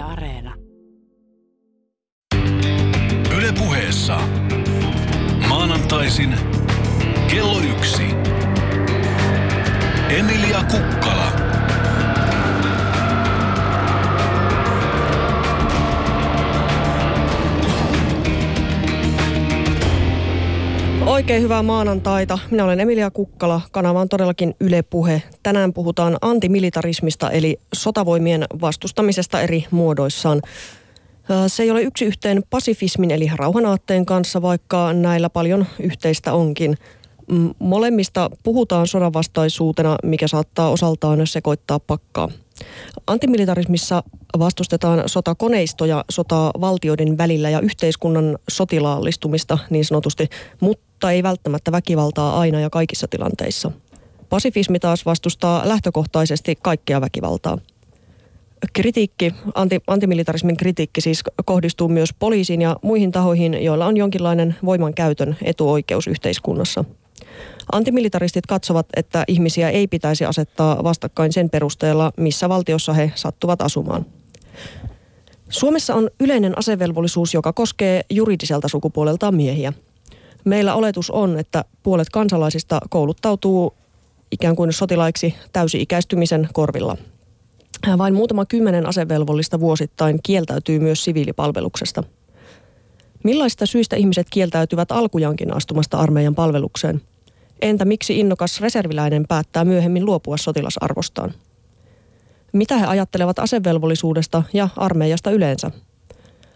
Yle Areena. Yle puheessa. Maanantaisin kello yksi. Emilia Kukkala. Oikein hyvää maanantaita. Minä olen Emilia Kukkala. Kanava on todellakin Yle Puhe. Tänään puhutaan antimilitarismista eli sotavoimien vastustamisesta eri muodoissaan. Se ei ole yksi yhteen pasifismin eli rauhanaatteen kanssa, vaikka näillä paljon yhteistä onkin. Molemmista puhutaan sodanvastaisuutena, mikä saattaa osaltaan sekoittaa pakkaa. Antimilitarismissa vastustetaan sotakoneistoja sotaa valtioiden välillä ja yhteiskunnan sotilaallistumista niin sanotusti, mutta ei välttämättä väkivaltaa aina ja kaikissa tilanteissa. Pasifismi taas vastustaa lähtökohtaisesti kaikkea väkivaltaa. Kritiikki, anti, antimilitarismin kritiikki siis kohdistuu myös poliisiin ja muihin tahoihin, joilla on jonkinlainen voimankäytön etuoikeus yhteiskunnassa – Antimilitaristit katsovat, että ihmisiä ei pitäisi asettaa vastakkain sen perusteella, missä valtiossa he sattuvat asumaan. Suomessa on yleinen asevelvollisuus, joka koskee juridiselta sukupuoleltaan miehiä. Meillä oletus on, että puolet kansalaisista kouluttautuu ikään kuin sotilaiksi täysi-ikäistymisen korvilla. Vain muutama kymmenen asevelvollista vuosittain kieltäytyy myös siviilipalveluksesta. Millaista syistä ihmiset kieltäytyvät alkujankin astumasta armeijan palvelukseen? Entä miksi innokas reserviläinen päättää myöhemmin luopua sotilasarvostaan? Mitä he ajattelevat asevelvollisuudesta ja armeijasta yleensä?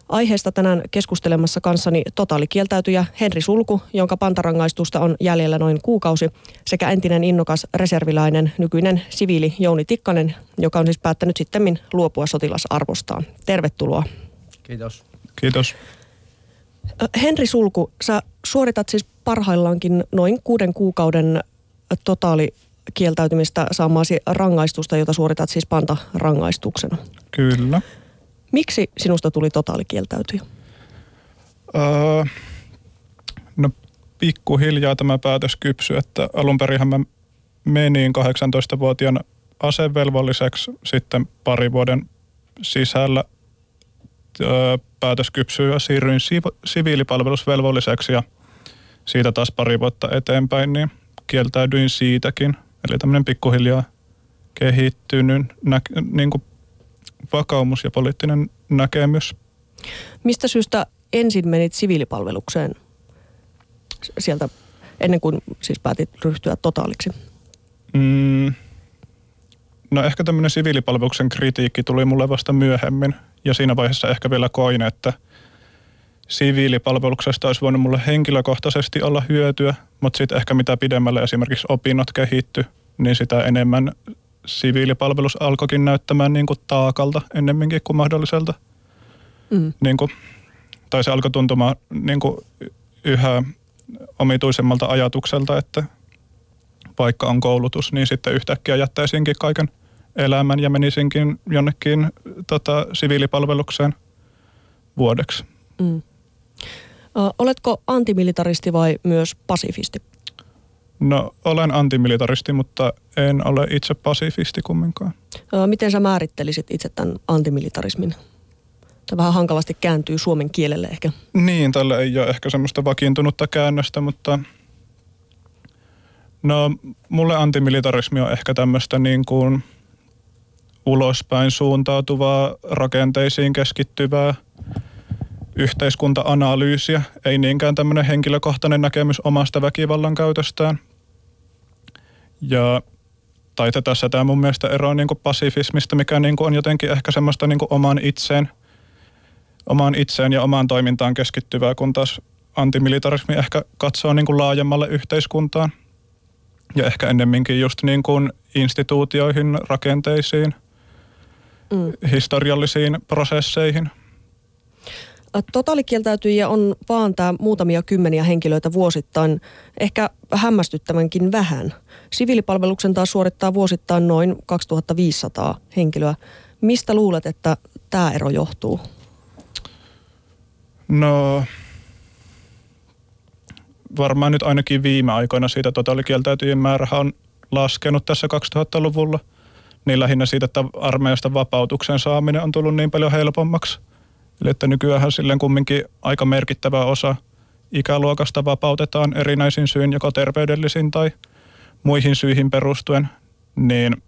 Aiheesta tänään keskustelemassa kanssani totaalikieltäytyjä Henri Sulku, jonka pantarangaistusta on jäljellä noin kuukausi, sekä entinen innokas reserviläinen, nykyinen siviili Jouni Tikkanen, joka on siis päättänyt sitten luopua sotilasarvostaan. Tervetuloa. Kiitos. Kiitos. Henri Sulku, sä suoritat siis parhaillaankin noin kuuden kuukauden totaalikieltäytymistä saamaasi rangaistusta, jota suoritat siis pantarangaistuksena. Kyllä. Miksi sinusta tuli totaalikieltäytyjä? Öö, no pikkuhiljaa tämä päätös kypsy, että alun perin mä menin 18-vuotiaana asevelvolliseksi sitten pari vuoden sisällä öö, päätös kypsyy ja siirryin siviilipalvelusvelvolliseksi ja siitä taas pari vuotta eteenpäin, niin kieltäydyin siitäkin. Eli tämmöinen pikkuhiljaa kehittynyt nä- niin kuin vakaumus ja poliittinen näkemys. Mistä syystä ensin menit siviilipalvelukseen sieltä ennen kuin siis päätit ryhtyä totaaliksi? Mm, no ehkä tämmöinen siviilipalveluksen kritiikki tuli mulle vasta myöhemmin. Ja siinä vaiheessa ehkä vielä koin, että – siviilipalveluksesta olisi voinut mulle henkilökohtaisesti olla hyötyä, mutta sitten ehkä mitä pidemmälle esimerkiksi opinnot kehitty, niin sitä enemmän siviilipalvelus alkoikin näyttämään niin kuin taakalta ennemminkin kuin mahdolliselta. Mm. Niin kuin, tai se alkoi tuntumaan niin kuin yhä omituisemmalta ajatukselta, että vaikka on koulutus, niin sitten yhtäkkiä jättäisinkin kaiken elämän ja menisinkin jonnekin tota, siviilipalvelukseen vuodeksi. Mm. Oletko antimilitaristi vai myös pasifisti? No olen antimilitaristi, mutta en ole itse pasifisti kumminkaan. Miten sä määrittelisit itse tämän antimilitarismin? Tämä vähän hankalasti kääntyy suomen kielelle ehkä. Niin, tällä ei ole ehkä semmoista vakiintunutta käännöstä, mutta no mulle antimilitarismi on ehkä tämmöistä niin kuin ulospäin suuntautuvaa, rakenteisiin keskittyvää – yhteiskunta-analyysiä, ei niinkään tämmöinen henkilökohtainen näkemys omasta väkivallan käytöstään. Ja tai tässä tämä mun mielestä eroaa niin pasifismista, mikä niin on jotenkin ehkä semmoista niin oman itseen, omaan itseen ja omaan toimintaan keskittyvää, kun taas antimilitarismi ehkä katsoo niin kuin laajemmalle yhteiskuntaan ja ehkä ennemminkin just niin kuin instituutioihin, rakenteisiin, mm. historiallisiin prosesseihin – Totaalikieltäytyjiä on vaan tämä muutamia kymmeniä henkilöitä vuosittain, ehkä hämmästyttävänkin vähän. Siviilipalveluksen taas suorittaa vuosittain noin 2500 henkilöä. Mistä luulet, että tämä ero johtuu? No varmaan nyt ainakin viime aikoina siitä totaalikieltäytyjien määrä on laskenut tässä 2000-luvulla. Niin lähinnä siitä, että armeijasta vapautuksen saaminen on tullut niin paljon helpommaksi. Eli että nykyään silleen kumminkin aika merkittävä osa ikäluokasta vapautetaan erinäisin syyn, joko terveydellisiin tai muihin syihin perustuen, niin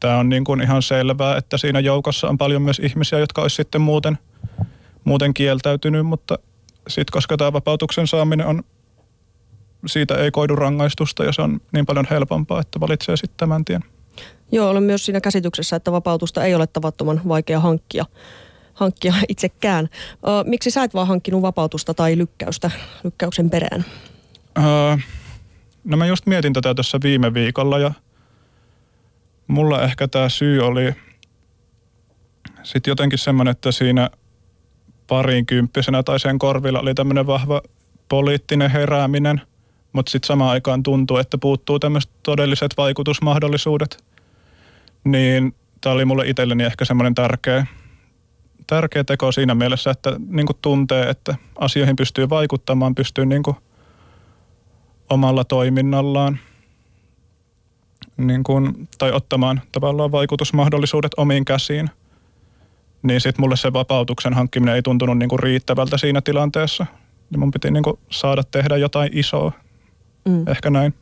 tämä on niin kuin ihan selvää, että siinä joukossa on paljon myös ihmisiä, jotka olisi sitten muuten, muuten kieltäytynyt, mutta sitten koska tämä vapautuksen saaminen on, siitä ei koidu rangaistusta ja se on niin paljon helpompaa, että valitsee sitten tämän tien. Joo, olen myös siinä käsityksessä, että vapautusta ei ole tavattoman vaikea hankkia, hankkia itsekään. Ö, miksi sä et vaan hankkinut vapautusta tai lykkäystä lykkäyksen perään? Öö, no mä just mietin tätä tuossa viime viikolla ja mulla ehkä tämä syy oli sitten jotenkin semmoinen, että siinä parinkymppisenä tai sen korvilla oli tämmöinen vahva poliittinen herääminen, mutta sitten samaan aikaan tuntuu, että puuttuu tämmöiset todelliset vaikutusmahdollisuudet. Niin tämä oli mulle itselleni ehkä semmoinen tärkeä, tärkeä teko siinä mielessä, että niin tuntee, että asioihin pystyy vaikuttamaan, pystyy niin omalla toiminnallaan niin kuin, tai ottamaan tavallaan vaikutusmahdollisuudet omiin käsiin, niin sitten mulle se vapautuksen hankkiminen ei tuntunut niin kuin riittävältä siinä tilanteessa. Ja mun piti niin kuin saada tehdä jotain isoa. Mm. Ehkä näin.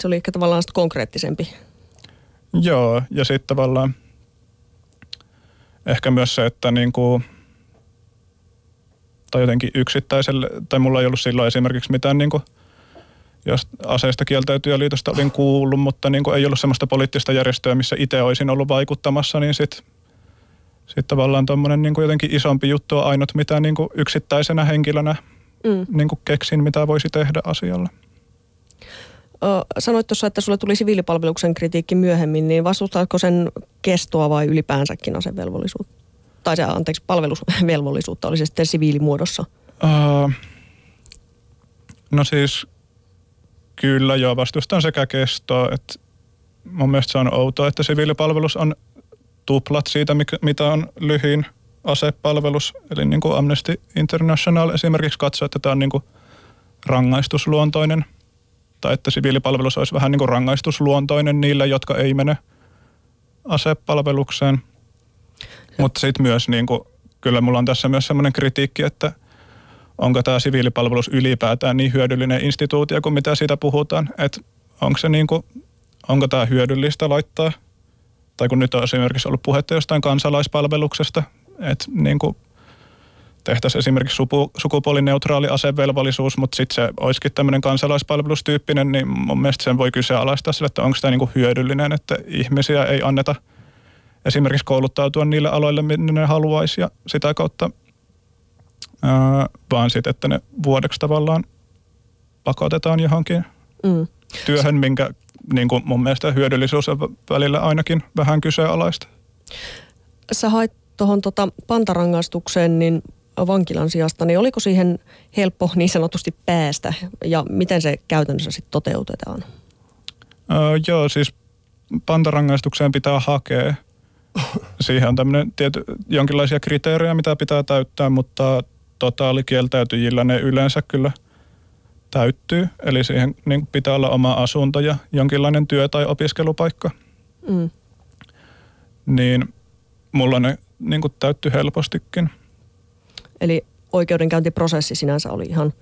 Se oli ehkä tavallaan konkreettisempi. Joo, ja sitten tavallaan ehkä myös se, että niin kuin, tai jotenkin yksittäiselle, tai mulla ei ollut silloin esimerkiksi mitään niin kuin jos aseista kieltäytyjäliitosta olin kuullut, mutta niin kuin ei ollut sellaista poliittista järjestöä, missä itse olisin ollut vaikuttamassa, niin sitten sit tavallaan tuommoinen niin jotenkin isompi juttu on ainut, mitä niin kuin yksittäisenä henkilönä mm. niin kuin keksin, mitä voisi tehdä asialle. Sanoit tuossa, että sulle tuli siviilipalveluksen kritiikki myöhemmin, niin vastustaako sen kestoa vai ylipäänsäkin asevelvollisuutta? Tai se, anteeksi, palvelusvelvollisuutta, oli se sitten siviilimuodossa? Uh, no siis Kyllä joo, vastustan sekä kestoa, että mun mielestä se on outoa, että siviilipalvelus on tuplat siitä, mitä on lyhin asepalvelus. Eli niin kuin Amnesty International esimerkiksi katsoo, että tämä on niin kuin rangaistusluontoinen. Tai että siviilipalvelus olisi vähän niin kuin rangaistusluontoinen niille, jotka ei mene asepalvelukseen. Mutta sitten myös niin kuin, kyllä mulla on tässä myös sellainen kritiikki, että – onko tämä siviilipalvelus ylipäätään niin hyödyllinen instituutio kuin mitä siitä puhutaan. Että onko, se niin kuin, onko tämä hyödyllistä laittaa, tai kun nyt on esimerkiksi ollut puhetta jostain kansalaispalveluksesta, että niin kuin tehtäisiin esimerkiksi supu, sukupuolineutraali asevelvollisuus, mutta sitten se olisikin tämmöinen kansalaispalvelustyyppinen, niin mun mielestä sen voi kyseenalaistaa sille, että onko tämä niin kuin hyödyllinen, että ihmisiä ei anneta esimerkiksi kouluttautua niille aloille, minne ne haluaisi ja sitä kautta vaan sitten, että ne vuodeksi tavallaan pakotetaan johonkin mm. työhön, minkä niin kuin mun mielestä hyödyllisyys on välillä ainakin vähän kyseenalaista. Sä hait tuohon tota pantarangaistukseen niin vankilan sijasta, niin oliko siihen helppo niin sanotusti päästä ja miten se käytännössä sitten toteutetaan? Öö, joo, siis pantarangaistukseen pitää hakea. Siihen on tämmöinen tiety, jonkinlaisia kriteerejä, mitä pitää täyttää, mutta totaalikieltäytyjillä ne yleensä kyllä täyttyy. Eli siihen niin pitää olla oma asunto ja jonkinlainen työ- tai opiskelupaikka. Mm. Niin mulla ne niin kuin täyttyy helpostikin. Eli oikeudenkäyntiprosessi sinänsä oli ihan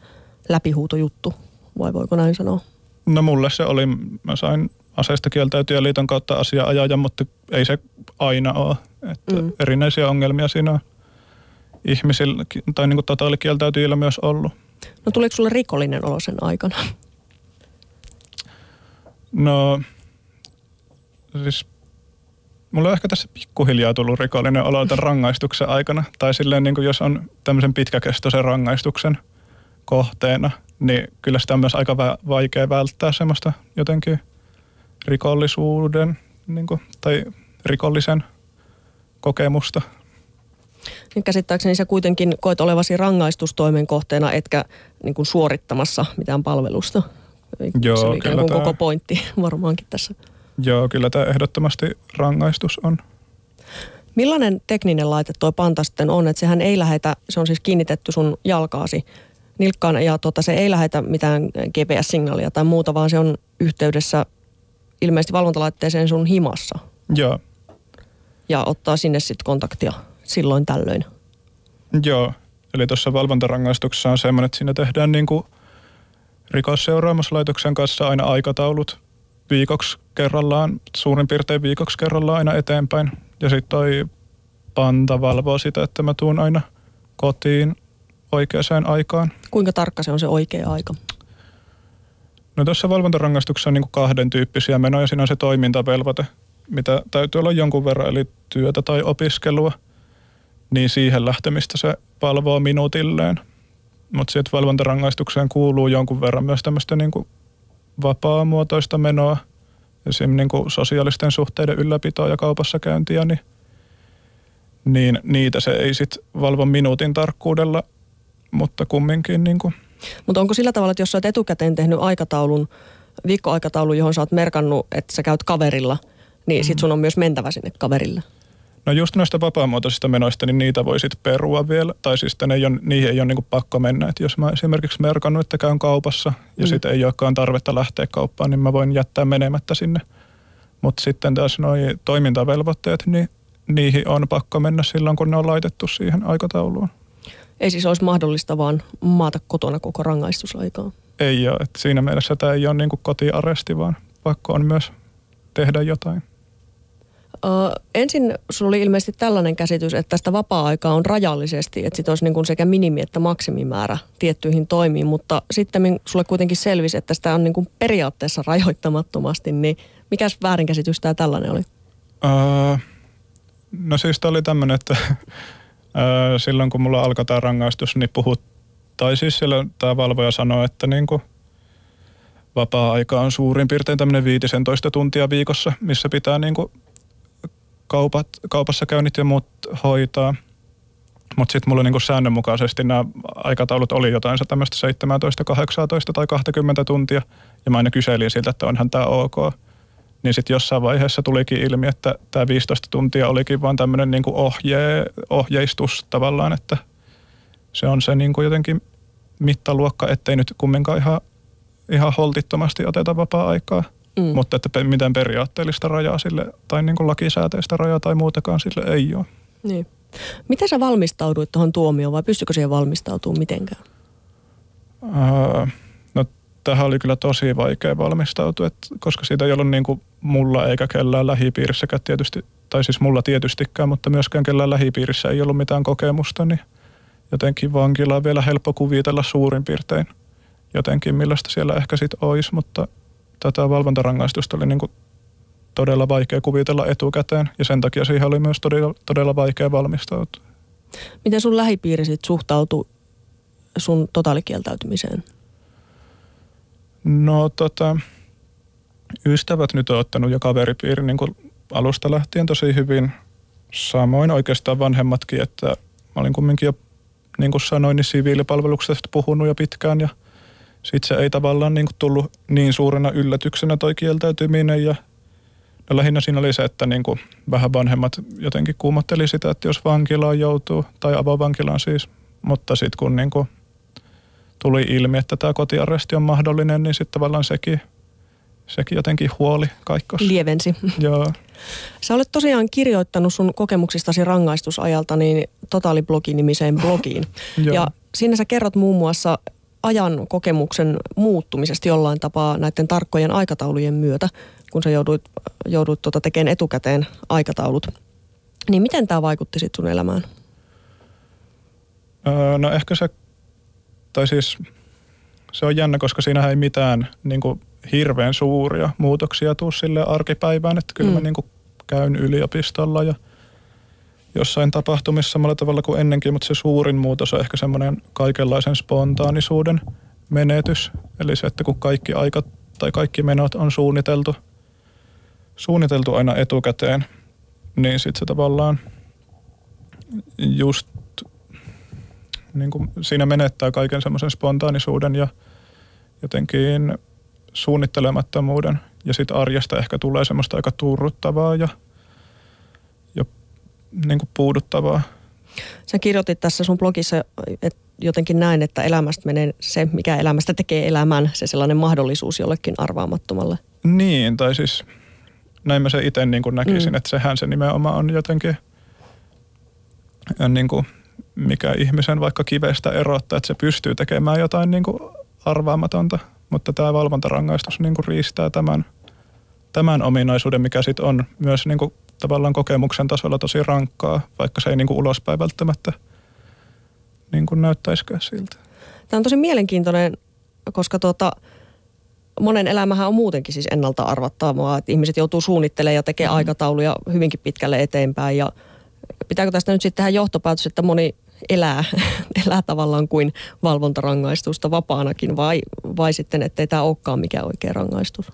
läpihuutojuttu, vai voiko näin sanoa? No mulle se oli, mä sain aseista kieltäytyjä liiton kautta asia mutta ei se aina ole. Että mm. Erinäisiä ongelmia siinä on ihmisillä tai niin kuin totaalikieltäytyjillä myös ollut. No tuliko sulle rikollinen olo sen aikana? No, siis mulla on ehkä tässä pikkuhiljaa tullut rikollinen olo tämän rangaistuksen aikana. Tai silleen, niin kuin jos on tämmöisen pitkäkestoisen rangaistuksen kohteena, niin kyllä sitä on myös aika vaikea välttää semmoista jotenkin rikollisuuden niin kuin, tai rikollisen kokemusta niin käsittääkseni sä kuitenkin koet olevasi rangaistustoimen kohteena, etkä niin kuin suorittamassa mitään palvelusta. Joo, se oli kyllä koko pointti varmaankin tässä. Joo, kyllä tämä ehdottomasti rangaistus on. Millainen tekninen laite tuo panta sitten on, että sehän ei lähetä, se on siis kiinnitetty sun jalkaasi nilkkaan ja tota, se ei lähetä mitään GPS-signaalia tai muuta, vaan se on yhteydessä ilmeisesti valvontalaitteeseen sun himassa Joo, ja ottaa sinne sitten kontaktia silloin tällöin. joo. Eli tuossa valvontarangaistuksessa on semmoinen, että siinä tehdään niin kuin rikosseuraamuslaitoksen kanssa aina aikataulut viikoksi kerrallaan, suurin piirtein viikoksi kerrallaan aina eteenpäin. Ja sitten toi panta valvoo sitä, että mä tuun aina kotiin oikeaan aikaan. Kuinka tarkka se on se oikea aika? No tuossa valvontarangaistuksessa on niin kuin kahden tyyppisiä menoja. Siinä on se toimintavelvoite, mitä täytyy olla jonkun verran, eli työtä tai opiskelua. Niin siihen lähtemistä se valvoo minuutilleen. Mutta sitten valvontarangaistukseen kuuluu jonkun verran myös tämmöistä niin vapaamuotoista menoa. Esimerkiksi niin kuin sosiaalisten suhteiden ylläpitoa ja kaupassa käyntiä, niin, niin niitä se ei sitten valvo minuutin tarkkuudella, mutta kumminkin niin kuin Mutta onko sillä tavalla, että jos sä oot etukäteen tehnyt aikataulun, viikkoaikataulun, johon sä oot merkannut, että sä käyt kaverilla, niin sit sun on myös mentävä sinne kaverille. No just noista vapaamuotoisista menoista, niin niitä voi sitten perua vielä. Tai siis ei ole, niihin ei ole niinku pakko mennä. Et jos mä esimerkiksi merkannut, että käyn kaupassa ja Mm. sitten ei olekaan tarvetta lähteä kauppaan, niin mä voin jättää menemättä sinne. Mutta sitten taas noi toimintavelvoitteet, niin niihin on pakko mennä silloin, kun ne on laitettu siihen aikatauluun. Ei siis olisi mahdollista vaan maata kotona koko rangaistusaikaa. Ei ole. Et siinä mielessä tämä ei ole niinku kotiaresti, vaan pakko on myös tehdä jotain. Ö, ensin sulla oli ilmeisesti tällainen käsitys, että tästä vapaa-aikaa on rajallisesti, että sit olisi niin kuin sekä minimi- että maksimimäärä tiettyihin toimiin, mutta sitten sulle kuitenkin selvisi, että sitä on niin kuin periaatteessa rajoittamattomasti, niin mikäs väärinkäsitys tämä tällainen oli? Öö, no siis tämä oli tämmöinen, että öö, silloin kun mulla alkoi tämä rangaistus, niin puhut, tai siis siellä tämä valvoja sanoi, että niinku vapaa-aika on suurin piirtein tämmöinen 15 tuntia viikossa, missä pitää niinku kaupat, kaupassa käynnit ja muut hoitaa. Mutta sitten mulla niinku säännönmukaisesti nämä aikataulut oli jotain se tämmöistä 17, 18 tai 20 tuntia. Ja mä aina kyselin siltä, että onhan tämä ok. Niin sitten jossain vaiheessa tulikin ilmi, että tämä 15 tuntia olikin vaan tämmöinen niinku ohje, ohjeistus tavallaan, että se on se niinku jotenkin mittaluokka, ettei nyt kumminkaan ihan, ihan holtittomasti oteta vapaa-aikaa. Mm. Mutta että mitään periaatteellista rajaa sille, tai niin kuin lakisääteistä rajaa tai muutakaan sille ei ole. Niin. Miten sä valmistauduit tuohon tuomioon vai pystykö siihen valmistautumaan mitenkään? Öö, no tähän oli kyllä tosi vaikea valmistautua, et, koska siitä ei ollut niin kuin mulla eikä kellään lähipiirissäkään tietysti, tai siis mulla tietystikään, mutta myöskään kellään lähipiirissä ei ollut mitään kokemusta, niin jotenkin vankila on vielä helppo kuvitella suurin piirtein jotenkin, millaista siellä ehkä sitten olisi, mutta tätä valvontarangaistusta oli niin kuin todella vaikea kuvitella etukäteen ja sen takia siihen oli myös todella, todella vaikea valmistautua. Miten sun lähipiiri sit suhtautui sun totaalikieltäytymiseen? No tota, ystävät nyt on ottanut ja kaveripiiri niin kuin alusta lähtien tosi hyvin. Samoin oikeastaan vanhemmatkin, että mä olin kumminkin jo, niin kuin sanoin, niin siviilipalveluksesta puhunut jo pitkään ja sitten se ei tavallaan niin kuin tullut niin suurena yllätyksenä toi kieltäytyminen ja no lähinnä siinä oli se, että niin kuin vähän vanhemmat jotenkin kuumotteli sitä, että jos vankilaan joutuu, tai avovankilaan siis, mutta sitten kun niin kuin tuli ilmi, että tämä kotiarresti on mahdollinen, niin sitten tavallaan sekin, sekin jotenkin huoli kaikkos. Lievensi. Joo. Sä olet tosiaan kirjoittanut sun kokemuksistasi rangaistusajalta niin Totaaliblogi-nimiseen blogiin. Joo. Ja siinä sä kerrot muun muassa ajan kokemuksen muuttumisesta jollain tapaa näiden tarkkojen aikataulujen myötä, kun sä jouduit, jouduit tota tekemään etukäteen aikataulut. Niin miten tämä vaikutti sitten sun elämään? Öö, no ehkä se, tai siis se on jännä, koska siinä ei mitään niin kuin hirveän suuria muutoksia tuu sille arkipäivään, että kyllä. Mm. mä niin kuin käyn yliopistolla ja jossain tapahtumissa samalla tavalla kuin ennenkin, mutta se suurin muutos on ehkä semmoinen kaikenlaisen spontaanisuuden menetys. Eli se, että kun kaikki aika tai kaikki menot on suunniteltu, suunniteltu aina etukäteen, niin sitten se tavallaan just niin kuin siinä menettää kaiken semmoisen spontaanisuuden ja jotenkin suunnittelemattomuuden. Ja sitten arjesta ehkä tulee semmoista aika turruttavaa ja niin kuin puuduttavaa. Sä kirjoitit tässä sun blogissa että jotenkin näin, että elämästä menee se, mikä elämästä tekee elämän, se sellainen mahdollisuus jollekin arvaamattomalle. Niin, tai siis näin mä se itse niin kuin näkisin, Mm. että sehän se nimenomaan on jotenkin äh, niin kuin, mikä ihmisen vaikka kivestä erottaa, että se pystyy tekemään jotain niin kuin arvaamatonta, mutta tämä valvontarangaistus niin kuin riistää tämän, tämän ominaisuuden, mikä sitten on myös niin kuin tavallaan kokemuksen tasolla tosi rankkaa, vaikka se ei niin kuin ulospäin välttämättä niin kuin näyttäisikään siltä. Tämä on tosi mielenkiintoinen, koska tuota, monen elämähän on muutenkin siis ennalta arvattavaa, että ihmiset joutuu suunnittelemaan ja tekee mm. aikatauluja hyvinkin pitkälle eteenpäin ja pitääkö tästä nyt sitten tehdä johtopäätös, että moni elää, elää tavallaan kuin valvontarangaistusta vapaanakin vai, vai sitten, ettei tämä olekaan mikään oikea rangaistus?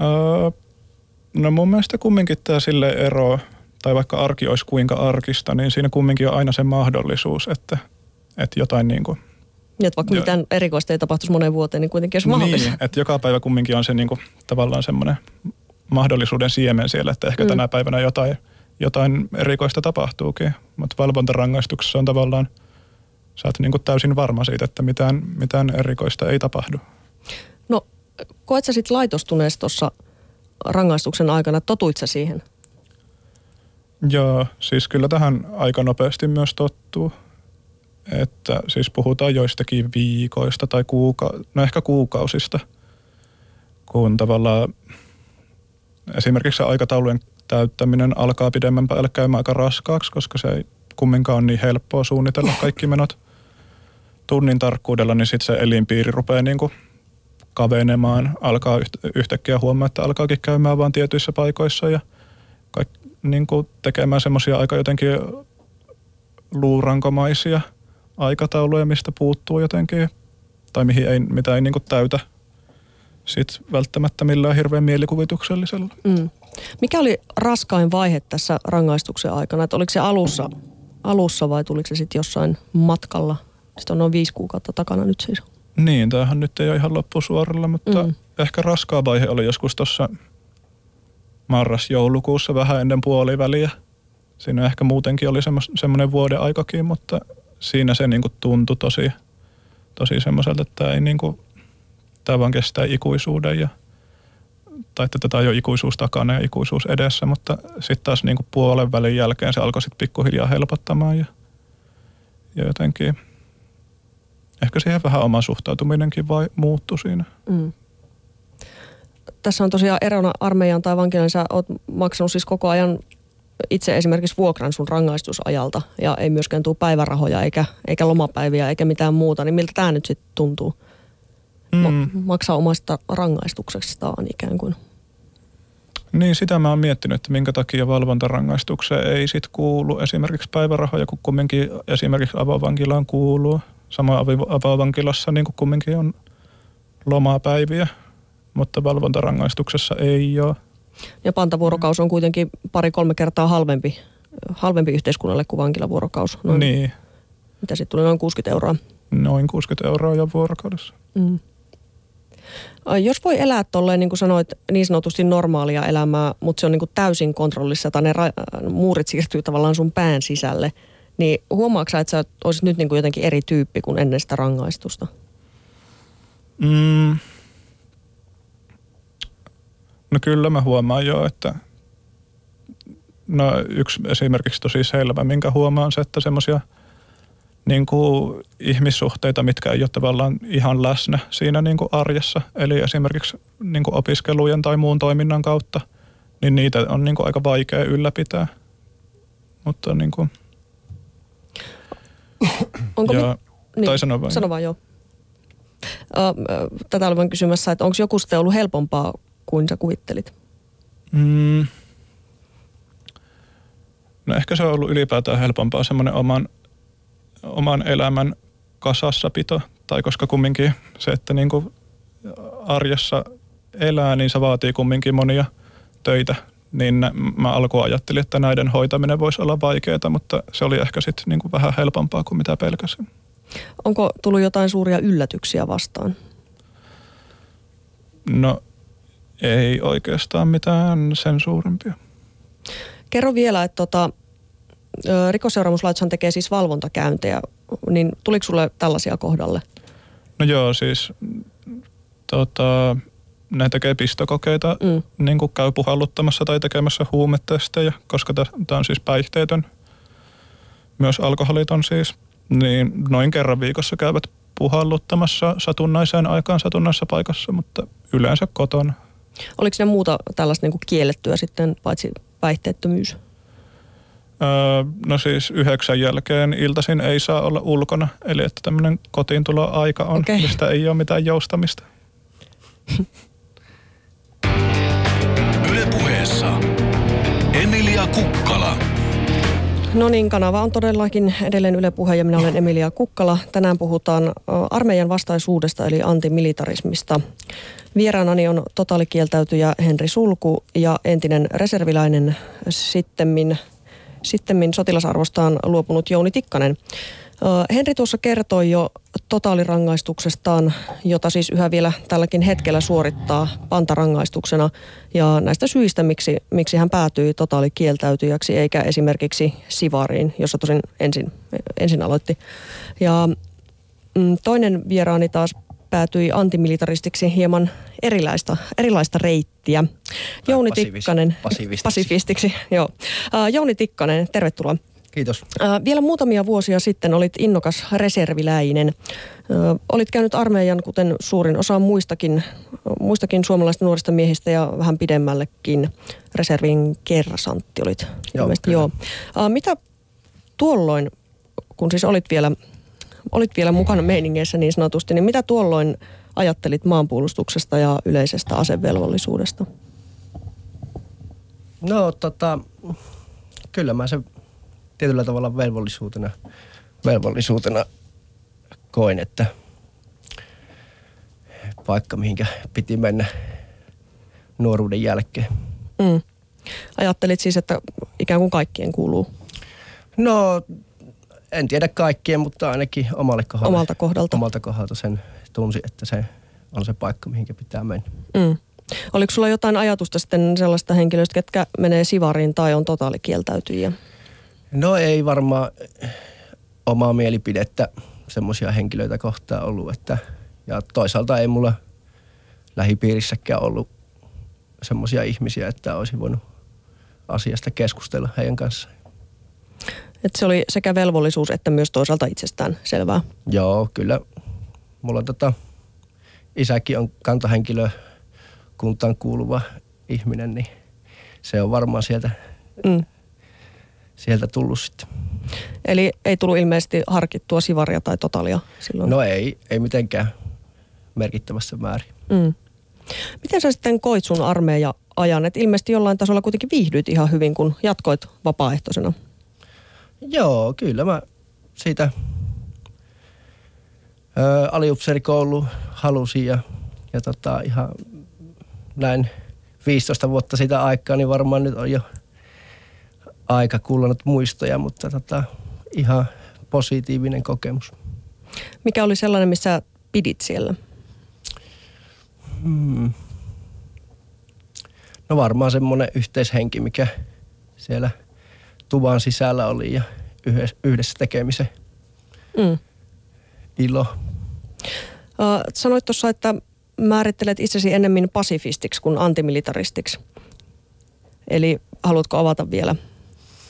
Öö, no mun mielestä kumminkin tämä sille ero, tai vaikka arki olisi kuinka arkista, niin siinä kumminkin on aina se mahdollisuus, että, että jotain niin kuin, Niin, että vaikka Joo. mitään erikoista ei tapahtuisi moneen vuoteen, niin kuitenkin olisi mahdollista. niin, että joka päivä kumminkin on se niin kuin, tavallaan semmoinen mahdollisuuden siemen siellä, että ehkä mm. tänä päivänä jotain, jotain erikoista tapahtuukin, mutta valvontarangaistuksessa on tavallaan, sä oot niin kuin täysin varma siitä, että mitään, mitään erikoista ei tapahdu. No, koet sä sitten laitostuneessa tuossa rangaistuksen aikana, totuit sä siihen? Joo, siis kyllä tähän aika nopeasti myös tottuu. Että siis puhutaan joistakin viikoista tai kuuka, no ehkä kuukausista, kun tavallaan esimerkiksi aikataulujen täyttäminen alkaa pidemmän päälle käymään aika raskaaksi, koska se ei kumminkaan ole niin helppoa suunnitella kaikki menot tunnin tarkkuudella, niin sitten se elinpiiri rupeaa niin kuin kavenemaan, alkaa yht- yhtäkkiä huomaa, että alkaakin käymään vain tietyissä paikoissa ja kaik, niin kuin tekemään semmoisia aika jotenkin luurankomaisia aikatauluja, mistä puuttuu jotenkin, tai mihin ei, mitä ei niin kuin täytä sit välttämättä millään hirveän mielikuvituksellisella. Mm. Mikä oli raskain vaihe tässä rangaistuksen aikana? Että oliko se alussa, alussa vai tuliko se sitten jossain matkalla? Sitten on noin viisi kuukautta takana nyt siis. Niin, tämähän nyt ei ole ihan loppusuoralla, mutta Mm. ehkä raskaa vaihe oli joskus tuossa marras-joulukuussa vähän ennen puoliväliä. Siinä ehkä muutenkin oli semmoinen vuoden aikakin, mutta siinä se niinku tuntui tosi, tosi semmoiselta, että tämä ei niinku, tämä vaan kestää ikuisuuden ja tai että tätä on jo ikuisuus takana ja ikuisuus edessä, mutta sitten taas niinku puolen välin jälkeen se alkoi sitten pikkuhiljaa helpottamaan ja, ja jotenkin ehkä siihen vähän oma suhtautuminenkin vai muuttui siinä. Mm. Tässä on tosiaan erona armeijan tai vankilan. Sä oot maksanut siis koko ajan itse esimerkiksi vuokran sun rangaistusajalta ja ei myöskään tule päivärahoja eikä, eikä lomapäiviä eikä mitään muuta. Niin miltä tämä nyt sitten tuntuu? Mm. Ma- maksaa omasta rangaistuksestaan ikään kuin. Niin, sitä mä oon miettinyt, että minkä takia valvontarangaistukseen ei sit kuulu esimerkiksi päivärahoja, kun kumminkin esimerkiksi avovankilaan kuuluu. Sama avovankilassa niin kuin kumminkin on lomapäiviä, mutta valvontarangaistuksessa ei ole. Ja pantavuorokaus on kuitenkin pari-kolme kertaa halvempi, halvempi yhteiskunnalle kuin vankilavuorokaus. Noin, Niin, Mitä sitten tuli noin 60 euroa. noin 60 euroa jo vuorokaudessa. Mm. Jos voi elää tolleen, niin kuin sanoit, niin sanotusti normaalia elämää, mutta se on niin kuin täysin kontrollissa tai ne ra- muurit siirtyy tavallaan sun pään sisälle, niin huomaatko että sä olisit nyt niin kuin jotenkin eri tyyppi kuin ennen sitä rangaistusta? Mm. No kyllä mä huomaan jo, että no yksi esimerkiksi tosi selvä, minkä huomaan se, että semmoisia niin ihmissuhteita, mitkä ei ole tavallaan ihan läsnä siinä niin kuin arjessa, eli esimerkiksi niin kuin opiskelujen tai muun toiminnan kautta, niin niitä on niin kuin aika vaikea ylläpitää. Mutta niin kuin, Onko ja, mi- tai sano vain. Sano vaan, joo. Tätä vain kysymässä, että onko joku sitten ollut helpompaa kuin sä kuvittelit? Mm. No ehkä se on ollut ylipäätään helpompaa semmoinen oman, oman elämän kasassapito. Tai koska kumminkin se, että niin kuin arjessa elää, niin se vaatii kumminkin monia töitä. Niin mä alkuun ajattelin, että näiden hoitaminen voisi olla vaikeaa, mutta se oli ehkä sitten niin kuin vähän helpompaa kuin mitä pelkäsin. Onko tullut jotain suuria yllätyksiä vastaan? No ei oikeastaan mitään sen suurempia. Kerro vielä, että tota, rikosseuraamuslaitoshan tekee siis valvontakäyntejä, niin tuliko sulle tällaisia kohdalle? No joo, siis tota, ne tekee pistokokeita, Mm. niin kuin käy puhalluttamassa tai tekemässä huumetestejä, koska tämä on siis päihteetön, myös alkoholiton siis, niin noin kerran viikossa käyvät puhalluttamassa satunnaiseen aikaan satunnaisessa paikassa, mutta yleensä kotona. Oliko ne muuta tällaista niin kuin kiellettyä sitten, paitsi päihteettömyys? Öö, no siis yhdeksän jälkeen iltaisin ei saa olla ulkona, eli että tämmöinen kotiintuloaika on, Okei. mistä ei ole mitään joustamista. Emilia Kukkala. No niin, kanava on todellakin edelleen Yle Puhe ja minä olen Emilia Kukkala. Tänään puhutaan armeijan vastaisuudesta eli antimilitarismista. Vieraanani on totaalikieltäytyjä Henri Sulku ja entinen reserviläinen sittemmin, sittemmin sotilasarvostaan luopunut Jouni Tikkanen. Henri tuossa kertoi jo totaalirangaistuksestaan, jota siis yhä vielä tälläkin hetkellä suorittaa pantarangaistuksena ja näistä syistä, miksi, miksi hän päätyi totaalikieltäytyjäksi eikä esimerkiksi Sivariin, jossa tosin ensin, ensin aloitti. Ja mm, toinen vieraani taas päätyi antimilitaristiksi hieman erilaista, erilaista reittiä. Jouni pasiivis- Tikkanen. pasifistiksi. Pasifistiksi, joo. Jouni Tikkanen, tervetuloa. Kiitos. Äh, Vielä muutamia vuosia sitten olit innokas reserviläinen. Äh, Olit käynyt armeijan, kuten suurin osa muistakin, muistakin suomalaisista nuorista miehistä ja vähän pidemmällekin. Reservin kersantti olit. Joo, joo. Äh, Mitä tuolloin, kun siis olit vielä, olit vielä mukana meiningeissä niin sanotusti, niin mitä tuolloin ajattelit maanpuolustuksesta ja yleisestä asevelvollisuudesta? No tota, kyllä mä sen tietyllä tavalla velvollisuutena, velvollisuutena koin, että paikka mihinkä piti mennä nuoruuden jälkeen. Mm. Ajattelit siis, että ikään kuin kaikkien kuuluu No en tiedä kaikkien, mutta ainakin omalle kohdalle. omalta kohdalta. Omalta kohdalta sen tunsi, että se on se paikka, mihinkä pitää mennä. Mm. Oliko sulla jotain ajatusta sitten sellaista henkilöistä, ketkä menee sivariin tai on totaalikieltäytyjiä? No ei varmaan omaa mielipidettä semmoisia henkilöitä kohtaan ollut, että ja toisaalta ei mulla lähipiirissäkään ollut semmoisia ihmisiä, että olisi voinut asiasta keskustella heidän kanssaan. Että se oli sekä velvollisuus että myös toisaalta itsestään selvää. Joo, kyllä. Mulla tota, isäkin on kantahenkilö kuntaan kuuluva ihminen, niin se on varmaan sieltä, Mm. Sieltä tullut sitten. Eli ei tullut ilmeisesti harkittua sivaria tai totalia silloin. No ei, ei mitenkään merkittävässä määrin. Mm. Miten sä sitten koit sun armeija ajan? Et ilmeisesti jollain tasolla kuitenkin viihdyit ihan hyvin, kun jatkoit vapaaehtoisena. Joo, kyllä mä siitä ö, aliupseerikoulu halusin ja, ja tota, ihan näin 15 vuotta sitä aikaa, niin varmaan nyt on jo aika kullannut muistoja, mutta tota, ihan positiivinen kokemus. Mikä oli sellainen, missä pidit siellä? Hmm. No varmaan semmoinen yhteishenki, mikä siellä tuvan sisällä oli ja yhdessä, tekemisen Mm. ilo. Sanoit tuossa, että määrittelet itsesi ennemmin pasifistiksi kuin antimilitaristiksi. Eli haluatko avata vielä,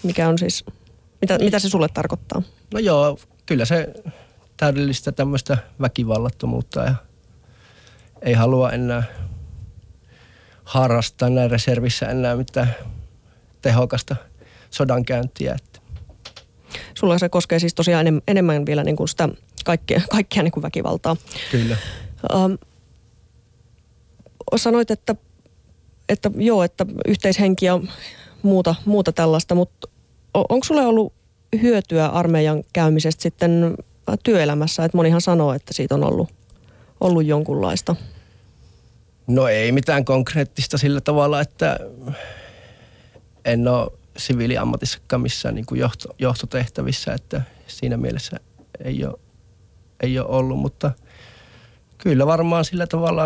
mikä on siis, mitä, mitä se sulle tarkoittaa? No joo, kyllä se täydellistä tämmöistä väkivallattomuutta ja ei halua enää harrastaa näin reservissä enää mitään tehokasta sodankäyntiä. Että Sulla se koskee siis tosiaan enem, enemmän vielä niin kuin sitä kaikkea, kaikkea niin kuin väkivaltaa. kyllä. Um, sanoit, että, että joo, että yhteishenki ja muuta, muuta tällaista, mutta onko sulle ollut hyötyä armeijan käymisestä sitten työelämässä? Että monihan sanoo, että siitä on ollut, ollut jonkunlaista. No ei mitään konkreettista sillä tavalla, että en ole siviiliammatissakaan missään niin kuin johto, johtotehtävissä, että siinä mielessä ei ole, ei ole ollut, mutta kyllä varmaan sillä tavalla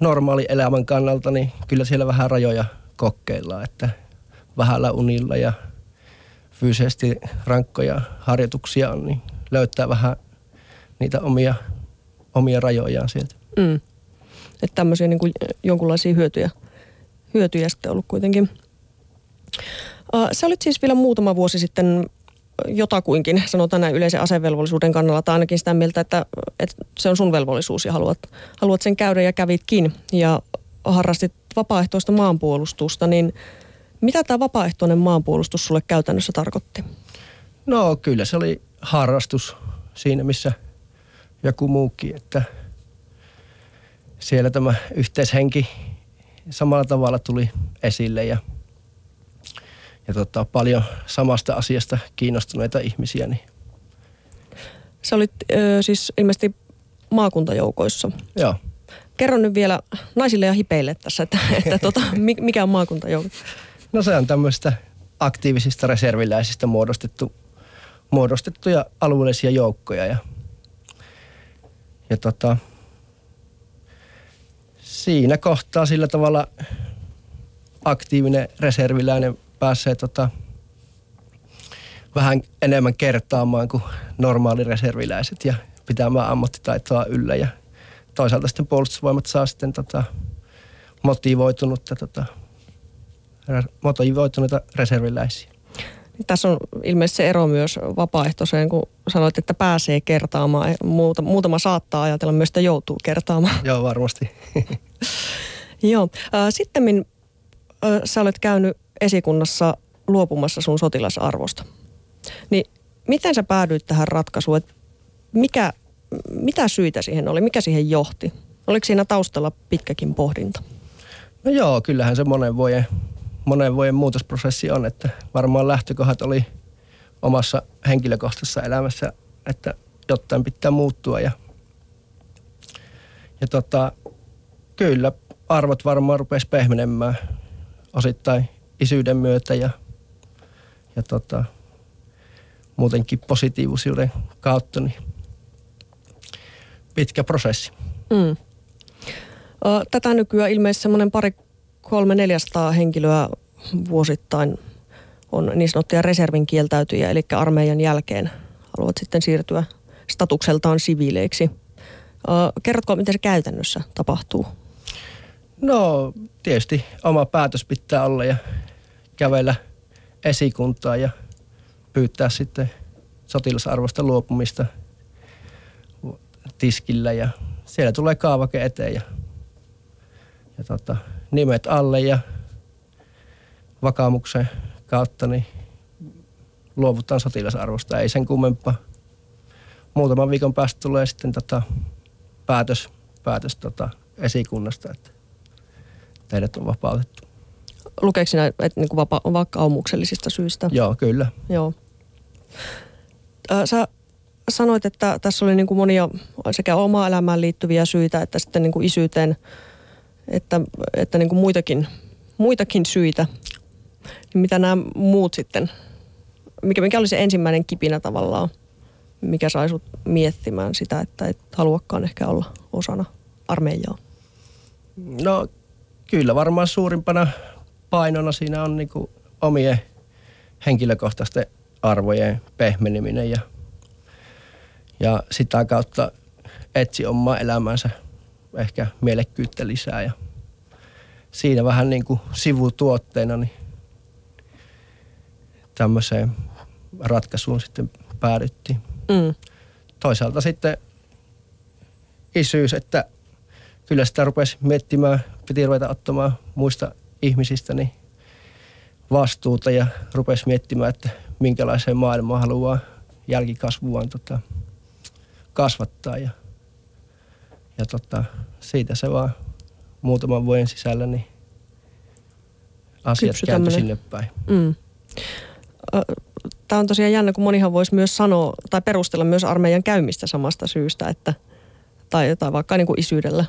normaali elämän kannalta, niin kyllä siellä vähän rajoja kokeillaan, että vähällä unilla ja fyysisesti rankkoja harjoituksia on, niin löytää vähän niitä omia, omia rajojaan sieltä. Mm. Että tämmöisiä niin kuin jonkunlaisia hyötyjä, hyötyjä sitten ollut kuitenkin. Sä olit siis vielä muutama vuosi sitten jotakuinkin, sanotaan näin yleisen asevelvollisuuden kannalla, tai ainakin sitä mieltä, että, että se on sun velvollisuus ja haluat, haluat sen käydä ja kävitkin ja harrastit vapaaehtoista maanpuolustusta, niin mitä tämä vapaaehtoinen maanpuolustus sulle käytännössä tarkoitti? No kyllä se oli harrastus siinä, missä joku muukin, että siellä tämä yhteishenki samalla tavalla tuli esille ja, ja tota, paljon samasta asiasta kiinnostuneita ihmisiä. Niin. Sä olit ö, siis ilmeisesti maakuntajoukoissa. Joo. Kerro nyt vielä naisille ja hipeille tässä, että, että tota, mikä on maakuntajoukko? No se on tämmöistä aktiivisista reserviläisistä muodostettu, muodostettuja alueellisia joukkoja ja, ja tota, siinä kohtaa sillä tavalla aktiivinen reserviläinen pääsee tota, vähän enemmän kertaamaan kuin normaali reserviläiset ja pitämään ammattitaitoa yllä ja toisaalta sitten puolustusvoimat saa sitten tota, motivoitunutta tota, motivoituneita reserviläisiä. Tässä on ilmeisesti se ero myös vapaaehtoiseen, kun sanoit, että pääsee kertaamaan. Muuta, muutama saattaa ajatella myös, että joutuu kertaamaan. Joo, varmasti. Joo. Sitten sä olet käynyt esikunnassa luopumassa sun sotilasarvosta. Niin miten sä päädyit tähän ratkaisuun, että mikä, mitä syitä siihen oli, mikä siihen johti? Oliko siinä taustalla pitkäkin pohdinta? No joo, kyllähän se monen vuoden monen vuoden muutosprosessi on, että varmaan lähtökohdat oli omassa henkilökohtaisessa elämässä, että jotain pitää muuttua ja, ja tota, kyllä arvot varmaan rupesi pehmenemään osittain isyyden myötä ja, ja tota, muutenkin positiivisuuden kautta, niin pitkä prosessi. Mm. Tätä nykyään ilmeisesti semmoinen pari kolme 400 henkilöä vuosittain on niin sanottuja reservin kieltäytyjä, eli armeijan jälkeen haluavat sitten siirtyä statukseltaan siviileiksi. Kerrotko, miten se käytännössä tapahtuu? No tietysti oma päätös pitää olla ja kävellä esikuntaa ja pyytää sitten sotilasarvosta luopumista tiskillä ja siellä tulee kaavake eteen ja, ja tota, nimet alle ja vakaumuksen kautta niin luovutaan sotilasarvosta. Ei sen kummempaa. Muutaman viikon päästä tulee sitten tota päätös, päätös tota esikunnasta, että teidät on vapautettu. Lukeeko sinä että niin vapa- vakaumuksellisista syistä? Joo, kyllä. Joo. Sä sanoit, että tässä oli niin kuin monia sekä omaa elämään liittyviä syitä, että sitten niin kuin isyyteen – että, että niin kuin muitakin, muitakin syitä. Niin mitä nämä muut sitten, mikä, mikä oli se ensimmäinen kipinä tavallaan, mikä sai sut miettimään sitä, että et haluakaan ehkä olla osana armeijaa? No kyllä varmaan suurimpana painona siinä on niin kuin omien henkilökohtaisten arvojen pehmeneminen ja, ja sitä kautta etsi omaa elämänsä ehkä mielekkyyttä lisää ja siinä vähän niin kuin sivutuotteena niin tämmöiseen ratkaisuun sitten päädyttiin. Mm. Toisaalta sitten isyys, että kyllä sitä rupesi miettimään, piti ruveta ottamaan muista ihmisistä niin vastuuta ja rupesi miettimään, että minkälaiseen maailmaan haluaa jälkikasvuaan tota, kasvattaa. Ja ja tota, siitä se vaan muutaman vuoden sisällä niin asiat kääntyi sinne päin. Mm. Tämä on tosiaan jännä, kun monihan voisi myös sanoa tai perustella myös armeijan käymistä samasta syystä, että, tai, tai vaikka niin kuin isyydellä.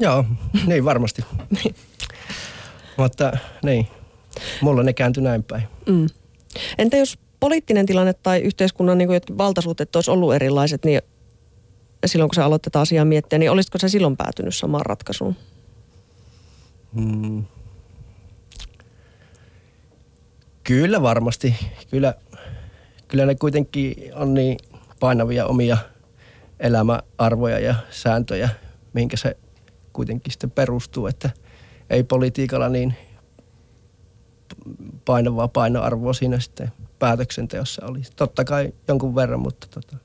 Joo, niin varmasti. Mutta niin, mulla ne kääntyi näin päin. Mm. Entä jos poliittinen tilanne tai yhteiskunnan niin kuin valtasuhteet olisi ollut erilaiset, niin silloin kun sä aloit tätä asiaa miettiä, niin olisitko se silloin päätynyt samaan ratkaisuun? Hmm. Kyllä varmasti. Kyllä, kyllä ne kuitenkin on niin painavia omia elämäarvoja ja sääntöjä, mihinkä se kuitenkin sitten perustuu, että ei politiikalla niin painavaa painoarvoa siinä sitten päätöksenteossa oli. Totta kai jonkun verran, mutta tota,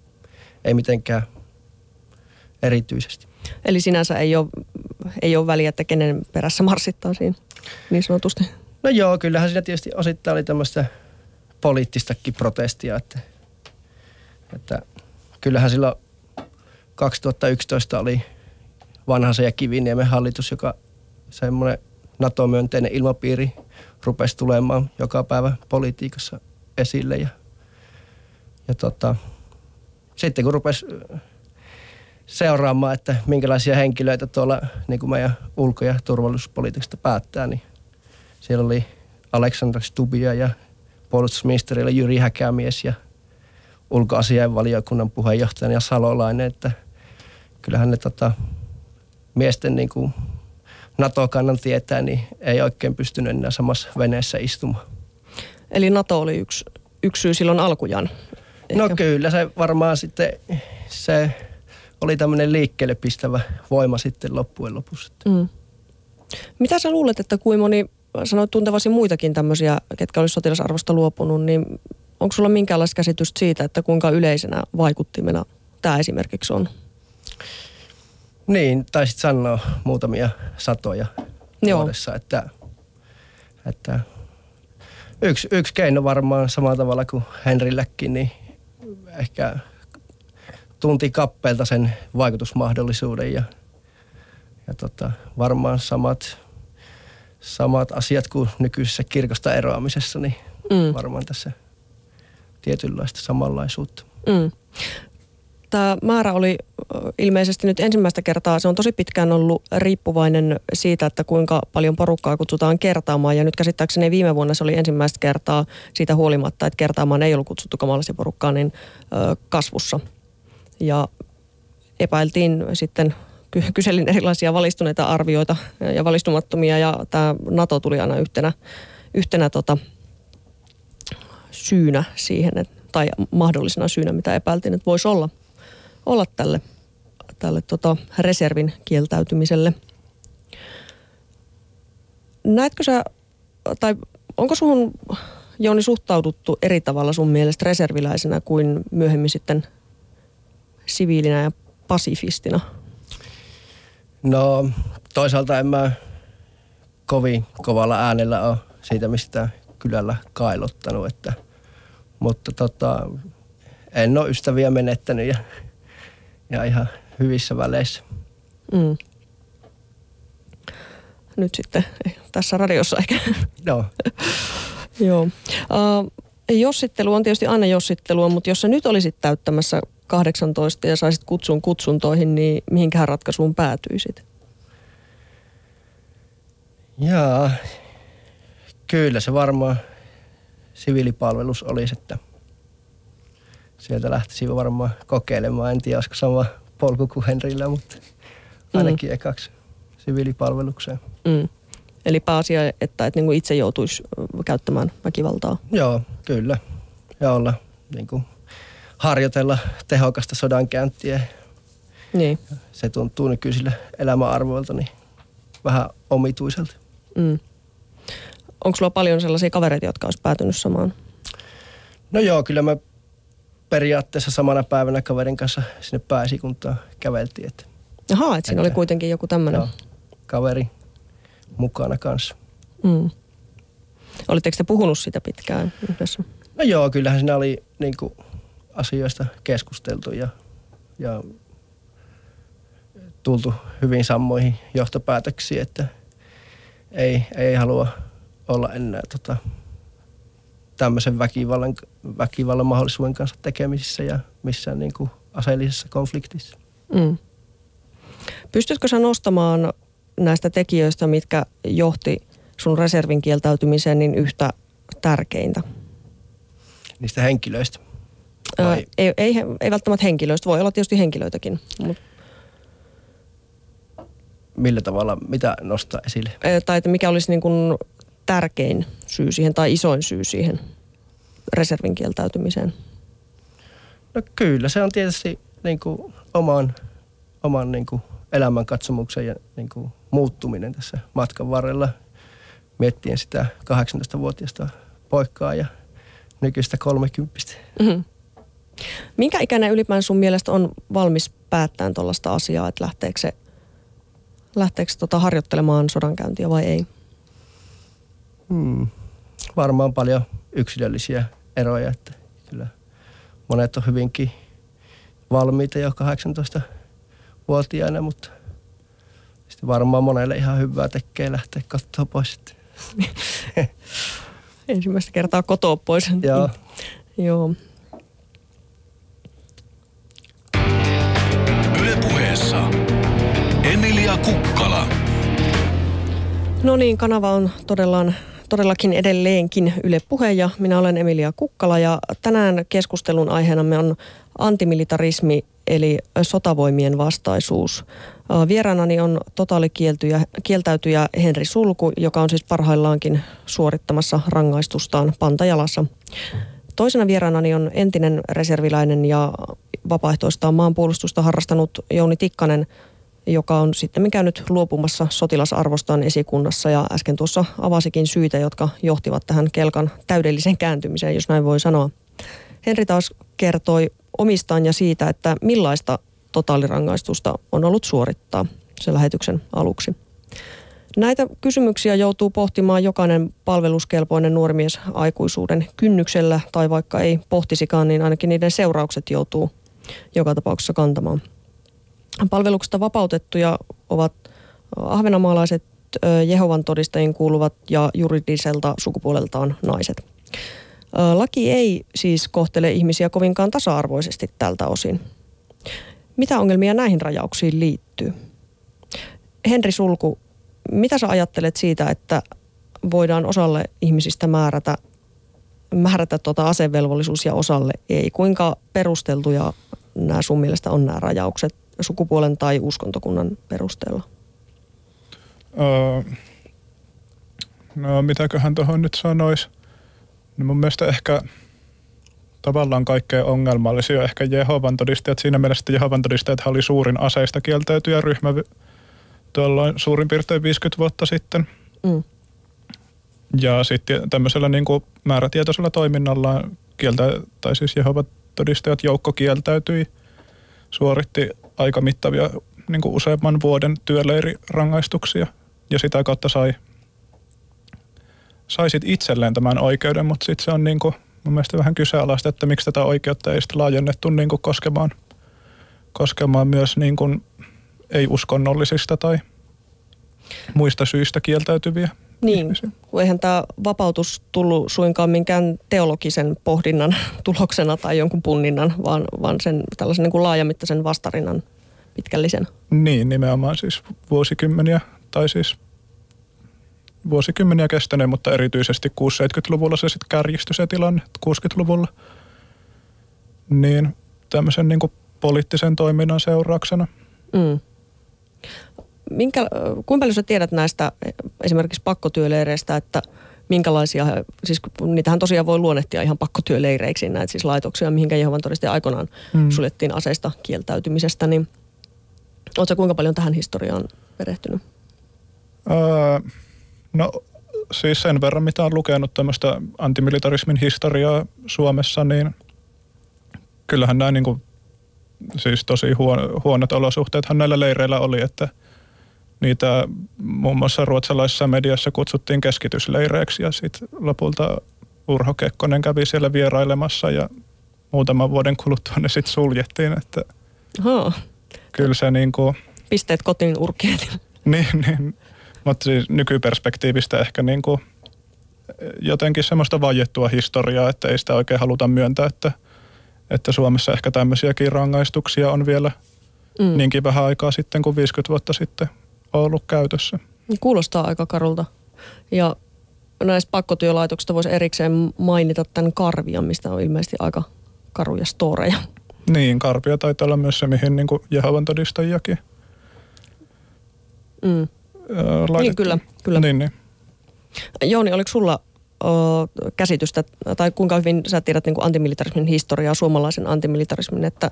ei mitenkään erityisesti. Eli sinänsä ei ole, ei ole väliä, että kenen perässä marssittaa siinä niin sanotusti. No joo, kyllähän siinä tietysti osittain oli tämmöistä poliittistakin protestia, että, että kyllähän silloin 2011 oli vanhansa ja Kiviniemen hallitus, joka semmoinen NATO-myönteinen ilmapiiri rupesi tulemaan joka päivä politiikassa esille. Ja, ja tota, sitten kun rupesi seuraamaan, että minkälaisia henkilöitä tuolla niin kuin meidän ulko- ja turvallisuuspolitiikasta päättää, niin siellä oli Aleksandr Stubia ja puolustusministerillä Jyri Häkämies ja ulkoasiainvaliokunnan puheenjohtaja ja Salolainen, että kyllähän ne tota, miesten niin kuin NATO-kannan tietää, niin ei oikein pystynyt enää samassa veneessä istumaan. Eli NATO oli yksi, yksi syy silloin alkujaan? No kyllä, se varmaan sitten se oli tämmöinen liikkeelle pistävä voima sitten loppujen lopussa. Mm. Mitä sä luulet, että kuin moni, sanoit tuntevasi muitakin tämmöisiä, ketkä olisi sotilasarvosta luopunut, niin onko sulla minkäänlaista käsitystä siitä, että kuinka yleisenä vaikuttimena tämä esimerkiksi on? Niin, taisit sanoa muutamia satoja Joo. vuodessa, että, että yksi, yksi keino varmaan samalla tavalla kuin Henrilläkin, niin ehkä tunti kappeelta sen vaikutusmahdollisuuden ja, ja tota, varmaan samat, samat asiat kuin nykyisessä kirkosta eroamisessa, niin mm. varmaan tässä tietynlaista samanlaisuutta. Mm tämä määrä oli ilmeisesti nyt ensimmäistä kertaa, se on tosi pitkään ollut riippuvainen siitä, että kuinka paljon porukkaa kutsutaan kertaamaan. Ja nyt käsittääkseni viime vuonna se oli ensimmäistä kertaa siitä huolimatta, että kertaamaan ei ollut kutsuttu kamalaisia porukkaa, niin kasvussa. Ja epäiltiin sitten, kyselin erilaisia valistuneita arvioita ja valistumattomia ja tämä NATO tuli aina yhtenä, yhtenä tota, syynä siihen, että, tai mahdollisena syynä, mitä epäiltiin, että voisi olla – olla tälle, tälle tota reservin kieltäytymiselle. Näetkö sä, tai onko suhun Jouni suhtauduttu eri tavalla sun mielestä reserviläisenä kuin myöhemmin sitten siviilinä ja pasifistina? No toisaalta en mä kovin kovalla äänellä ole siitä mistä kylällä kailottanut, että, mutta tota, en ole ystäviä menettänyt ja ja ihan hyvissä väleissä. Mm. Nyt sitten eh, tässä radiossa ehkä. Joo. Joo. Uh, jossittelu on tietysti aina jossittelua, mutta jos sä nyt olisit täyttämässä 18 ja saisit kutsun kutsuntoihin, niin mihinkähän ratkaisuun päätyisit? Jaa, kyllä se varmaan siviilipalvelus olisi, että – sieltä lähtisi varmaan kokeilemaan. En tiedä, olisiko sama polku kuin Henrillä, mutta ainakin mm. ekaksi siviilipalvelukseen. Mm. Eli pääasia, että et niinku itse joutuisi käyttämään väkivaltaa. Joo, kyllä. Ja olla niin kuin, harjoitella tehokasta sodankäyntiä. Niin. Se tuntuu nykyisillä elämäarvoilta niin vähän omituiselta. Mm. Onko sulla paljon sellaisia kavereita, jotka olisi päätynyt samaan? No joo, kyllä mä periaatteessa samana päivänä kaverin kanssa sinne pääesikuntaan käveltiin. Että, Ahaa, että siinä että, oli kuitenkin joku tämmöinen. kaveri mukana kanssa. Mm. Olitteko te puhunut sitä pitkään yhdessä? No joo, kyllähän siinä oli niin kuin, asioista keskusteltu ja, ja tultu hyvin samoihin johtopäätöksiin, että ei, ei halua olla enää tota, tämmöisen väkivallan, väkivallan mahdollisuuden kanssa tekemisissä ja missään niin kuin aseellisessa konfliktissa. Mm. Pystytkö sä nostamaan näistä tekijöistä, mitkä johti sun reservin kieltäytymiseen, niin yhtä tärkeintä? Niistä henkilöistä? Ää, ei, ei, ei välttämättä henkilöistä, voi olla tietysti henkilöitäkin. Mutta... Millä tavalla, mitä nostaa esille? Ää, tai että mikä olisi niin kuin tärkein syy siihen tai isoin syy siihen reservin kieltäytymiseen? No kyllä, se on tietysti niin kuin oman, oman niin kuin elämänkatsomuksen ja niin kuin muuttuminen tässä matkan varrella miettien sitä 18-vuotiaasta poikkaa ja nykyistä 30 Mm-hmm. Minkä ikäinen ylipäänsä sun mielestä on valmis päättämään tuollaista asiaa, että lähteekö se lähteekö tota harjoittelemaan sodankäyntiä vai ei? Hmm. Varmaan paljon yksilöllisiä eroja, että kyllä monet on hyvinkin valmiita jo 18-vuotiaana, mutta sitten varmaan monelle ihan hyvää tekee lähteä katsoa pois. Ensimmäistä kertaa kotoa pois. Joo. Joo. Emilia Kukkala. No niin, kanava on todellaan, todellakin edelleenkin Yle Puhe ja minä olen Emilia Kukkala ja tänään keskustelun aiheena on antimilitarismi eli sotavoimien vastaisuus. Vieraanani on totaalikieltäytyjä Henri Sulku, joka on siis parhaillaankin suorittamassa rangaistustaan Pantajalassa. Toisena vieraanani on entinen reserviläinen ja vapaaehtoista maanpuolustusta harrastanut Jouni Tikkanen, joka on sitten käynyt luopumassa sotilasarvostaan esikunnassa ja äsken tuossa avasikin syitä, jotka johtivat tähän kelkan täydelliseen kääntymiseen, jos näin voi sanoa. Henri taas kertoi omistaan ja siitä, että millaista totaalirangaistusta on ollut suorittaa se lähetyksen aluksi. Näitä kysymyksiä joutuu pohtimaan jokainen palveluskelpoinen nuorimies aikuisuuden kynnyksellä, tai vaikka ei pohtisikaan, niin ainakin niiden seuraukset joutuu joka tapauksessa kantamaan. Palveluksesta vapautettuja ovat ahvenamaalaiset, Jehovan todistajien kuuluvat ja juridiselta sukupuoleltaan naiset. Laki ei siis kohtele ihmisiä kovinkaan tasa-arvoisesti tältä osin. Mitä ongelmia näihin rajauksiin liittyy? Henri Sulku, mitä sä ajattelet siitä, että voidaan osalle ihmisistä määrätä, määrätä tuota asevelvollisuus ja osalle ei? Kuinka perusteltuja nämä sun mielestä on nämä rajaukset sukupuolen tai uskontokunnan perusteella? Öö, no mitäköhän tuohon nyt sanoisi? No mun mielestä ehkä tavallaan kaikkein ongelmallisia ehkä Jehovan todistajat. Siinä mielessä, että Jehovan todistajat oli suurin aseista kieltäytyjä ryhmä tuolloin suurin piirtein 50 vuotta sitten. Mm. Ja sitten tämmöisellä niin kuin määrätietoisella toiminnalla kieltä, tai siis Jehovan todistajat joukko kieltäytyi, suoritti aika mittavia niin kuin useamman vuoden työleirirangaistuksia. Ja sitä kautta sai saisit itselleen tämän oikeuden, mutta sitten se on niin kuin, mun mielestä vähän kyseenalaista, että miksi tätä oikeutta ei sitten laajennettu niin kuin koskemaan, koskemaan myös niin kuin ei-uskonnollisista tai muista syistä kieltäytyviä niin, ihmisiä. kun eihän tämä vapautus tullut suinkaan minkään teologisen pohdinnan tuloksena tai jonkun punninnan, vaan, vaan sen tällaisen niin kuin laajamittaisen vastarinnan pitkällisen. Niin, nimenomaan siis vuosikymmeniä tai siis vuosikymmeniä kestäneen, mutta erityisesti 60-70-luvulla se sitten kärjistyi se tilanne, 60-luvulla. Niin tämmöisen niin poliittisen toiminnan seurauksena. Mm. Minkä, kuinka paljon sä tiedät näistä esimerkiksi pakkotyöleireistä, että minkälaisia, siis niitähän tosiaan voi luonnehtia ihan pakkotyöleireiksi näitä siis laitoksia, mihinkä Jehovan todisti aikoinaan mm. suljettiin aseista kieltäytymisestä, niin oletko kuinka paljon tähän historiaan perehtynyt? Öö, No siis sen verran, mitä on lukenut tämmöistä antimilitarismin historiaa Suomessa, niin kyllähän nämä niin kuin, siis tosi huon, huonot olosuhteethan näillä leireillä oli, että niitä muun muassa ruotsalaisessa mediassa kutsuttiin keskitysleireiksi ja sitten lopulta Urho Kekkonen kävi siellä vierailemassa ja muutaman vuoden kuluttua ne sitten suljettiin, että Oho. kyllä se niin kuin... Pisteet kotiin urkeen. Niin, niin mutta siis nykyperspektiivistä ehkä niin kuin jotenkin semmoista vajettua historiaa, että ei sitä oikein haluta myöntää, että, että Suomessa ehkä tämmöisiäkin rangaistuksia on vielä mm. niinkin vähän aikaa sitten kuin 50 vuotta sitten ollut käytössä. Kuulostaa aika karulta. Ja näistä pakkotyölaitoksista voisi erikseen mainita tämän Karvian, mistä on ilmeisesti aika karuja storeja. Niin, Karvia taitaa olla myös se, mihin niin Jehovan todistajiakin mm laitettu. Niin, kyllä. kyllä. Niin, niin. Jouni, oliko sulla ö, käsitystä, tai kuinka hyvin sä tiedät niin kuin antimilitarismin historiaa, suomalaisen antimilitarismin, että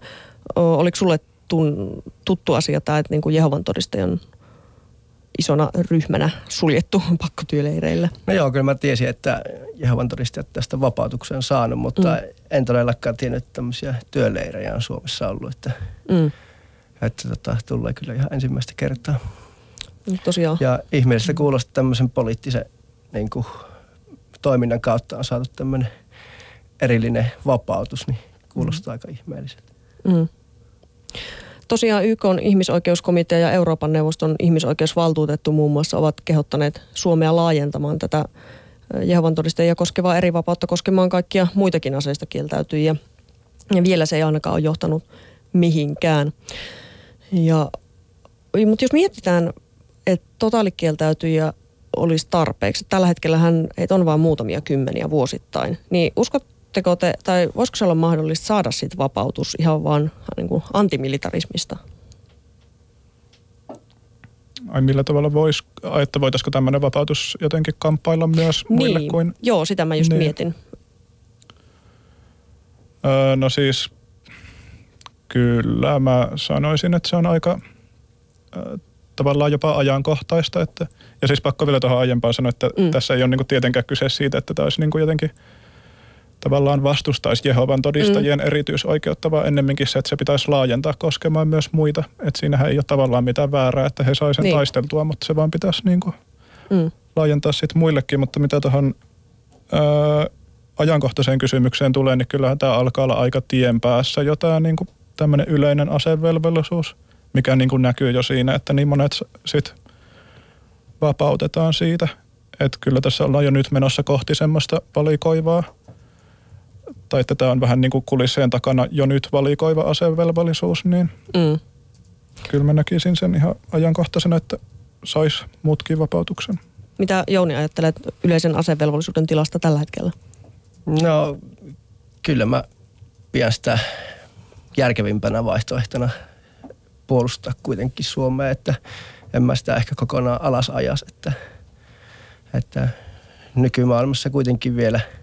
ö, oliko sulle tun, tuttu asia tämä, että niin kuin Jehovan todistajan isona ryhmänä suljettu pakkotyöleireillä. No joo, kyllä mä tiesin, että Jehovan todistajat tästä vapautuksen saanut, mutta mm. en todellakaan tiennyt, että tämmöisiä työleirejä on Suomessa ollut. Että, mm. että tota, tulee kyllä ihan ensimmäistä kertaa. No, tosiaan. Ja ihmeellistä kuulostaa tämmöisen poliittisen niin kuin, toiminnan kautta on saatu tämmöinen erillinen vapautus, niin kuulostaa mm. aika ihmeelliseltä. Mm. Tosiaan YK on ihmisoikeuskomitea ja Euroopan neuvoston ihmisoikeusvaltuutettu muun muassa ovat kehottaneet Suomea laajentamaan tätä Jehovan todistajia koskevaa eri vapautta koskemaan kaikkia muitakin aseista kieltäytyjiä. Ja vielä se ei ainakaan ole johtanut mihinkään. Ja, mutta jos mietitään, että totaalikieltäytyjiä olisi tarpeeksi, tällä hetkellä heitä on vain muutamia kymmeniä vuosittain, niin uskot, Uskotteko te, tai voisiko se olla mahdollista saada siitä vapautus ihan vaan niin kuin antimilitarismista? Ai millä tavalla voisi, että voitaisiko tämmöinen vapautus jotenkin kamppailla myös muille niin. kuin... Joo, sitä mä just niin. mietin. Öö, no siis kyllä mä sanoisin, että se on aika tavallaan jopa ajankohtaista. Että, ja siis pakko vielä tuohon aiempaan sanoa, että mm. tässä ei ole niinku tietenkään kyse siitä, että tämä olisi niinku jotenkin – tavallaan vastustaisi Jehovan todistajien mm. erityisoikeutta, vaan ennemminkin se, että se pitäisi laajentaa koskemaan myös muita. Että siinähän ei ole tavallaan mitään väärää, että he saisivat sen niin. taisteltua, mutta se vaan pitäisi niin kuin mm. laajentaa sitten muillekin. Mutta mitä tuohon ajankohtaiseen kysymykseen tulee, niin kyllähän tämä alkaa olla aika tien päässä jo tämä niin tämmöinen yleinen asevelvollisuus, mikä niin kuin näkyy jo siinä, että niin monet sitten vapautetaan siitä. Että kyllä tässä ollaan jo nyt menossa kohti semmoista valikoivaa tai että tämä on vähän niin kuin kulisseen takana jo nyt valikoiva asevelvollisuus, niin mm. kyllä mä näkisin sen ihan ajankohtaisena, että saisi muutkin vapautuksen. Mitä Jouni ajattelet yleisen asevelvollisuuden tilasta tällä hetkellä? No kyllä mä pidän sitä järkevimpänä vaihtoehtona puolustaa kuitenkin Suomea, että en mä sitä ehkä kokonaan alas ajas, että, että nykymaailmassa kuitenkin vielä –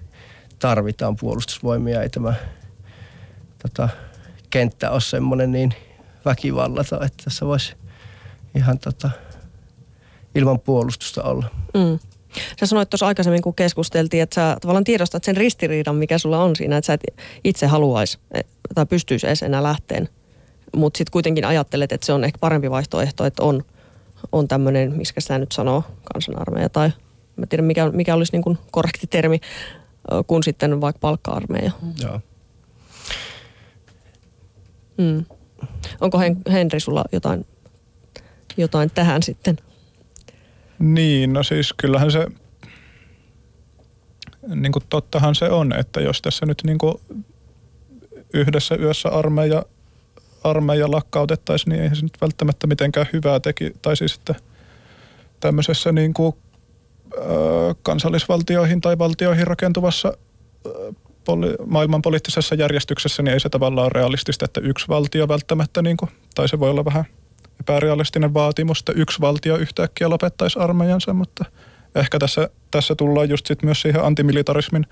tarvitaan puolustusvoimia. Ei tämä tota, kenttä ole semmoinen niin väkivallata, että tässä voisi ihan tota, ilman puolustusta olla. Mm. Sä sanoit tuossa aikaisemmin, kun keskusteltiin, että sä tavallaan tiedostat sen ristiriidan, mikä sulla on siinä, että sä et itse haluaisi e, tai pystyisi edes enää lähteen. Mutta sitten kuitenkin ajattelet, että se on ehkä parempi vaihtoehto, että on, on tämmöinen, miksi sitä nyt sanoo, kansanarmeija tai mä tiedän mikä, mikä olisi niin korrekti termi, kuin sitten vaikka palkka-armeija. Joo. Mm. Onko Henri sulla jotain, jotain tähän sitten? Niin, no siis kyllähän se, niin kuin tottahan se on, että jos tässä nyt niin kuin yhdessä yössä armeija, armeija lakkautettaisiin, niin ei se nyt välttämättä mitenkään hyvää teki. Tai siis, että tämmöisessä niin kuin kansallisvaltioihin tai valtioihin rakentuvassa poli- maailman poliittisessa järjestyksessä, niin ei se tavallaan ole realistista, että yksi valtio välttämättä, niin kuin, tai se voi olla vähän epärealistinen vaatimus, että yksi valtio yhtäkkiä lopettaisi armeijansa, mutta ehkä tässä, tässä tullaan just sit myös siihen antimilitarismin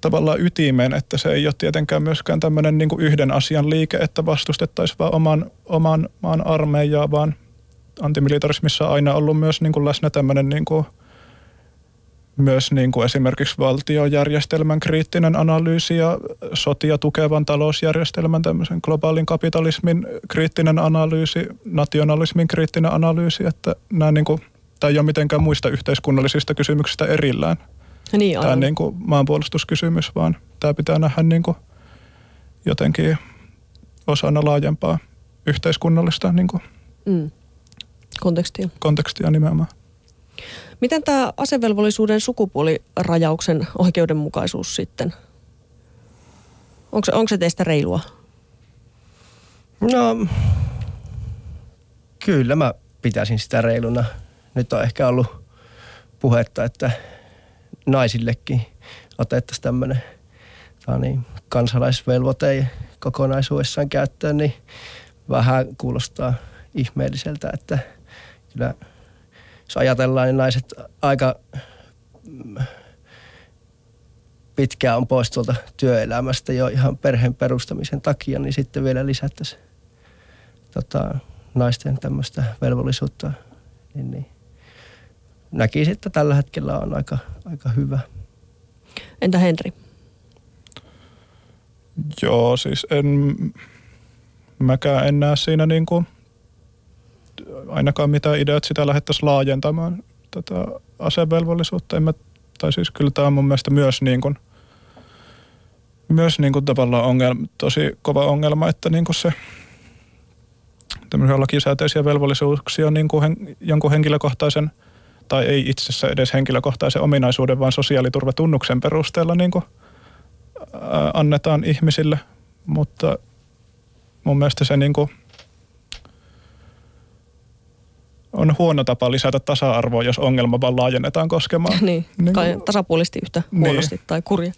tavallaan ytimeen, että se ei ole tietenkään myöskään tämmöinen niin yhden asian liike, että vastustettaisiin vaan oman, oman maan armeijaa, vaan antimilitarismissa on aina ollut myös niin kuin läsnä tämmöinen niin kuin, myös niin kuin esimerkiksi valtiojärjestelmän kriittinen analyysi ja sotia tukevan talousjärjestelmän tämmöisen globaalin kapitalismin kriittinen analyysi, nationalismin kriittinen analyysi, että nämä niin kuin, tämä ei ole mitenkään muista yhteiskunnallisista kysymyksistä erillään. Niin, tämä niin kuin maanpuolustuskysymys, vaan tämä pitää nähdä niin kuin jotenkin osana laajempaa yhteiskunnallista niin kuin mm Kontekstia. Kontekstia nimenomaan. Miten tämä asevelvollisuuden sukupuolirajauksen oikeudenmukaisuus sitten? Onko se, onko se teistä reilua? No, kyllä mä pitäisin sitä reiluna. Nyt on ehkä ollut puhetta, että naisillekin otettaisiin tämmöinen niin, kansalaisvelvoite kokonaisuudessaan käyttöön, niin vähän kuulostaa ihmeelliseltä, että – kyllä jos ajatellaan, niin naiset aika pitkään on pois tuolta työelämästä jo ihan perheen perustamisen takia, niin sitten vielä lisättäisiin tota, naisten tämmöistä velvollisuutta, niin, niin näkisin, että tällä hetkellä on aika, aika hyvä. Entä Henri? Joo, siis en, mäkään en näe siinä niin kuin, ainakaan mitään ideat sitä lähdettäisiin laajentamaan tätä asevelvollisuutta. En mä, tai siis kyllä tämä on mun mielestä myös niin kuin, myös niin kuin tavallaan ongelma, tosi kova ongelma, että niin kuin se tämmöisiä lakisääteisiä velvollisuuksia niin kuin hen, jonkun henkilökohtaisen tai ei itse asiassa edes henkilökohtaisen ominaisuuden, vaan sosiaaliturvatunnuksen perusteella niin kuin, ää, annetaan ihmisille, mutta mun mielestä se niin kuin, on huono tapa lisätä tasa-arvoa, jos ongelma vaan laajennetaan koskemaan. niin, niin kuin- tasapuolisesti yhtä Niin. huonosti tai kurja.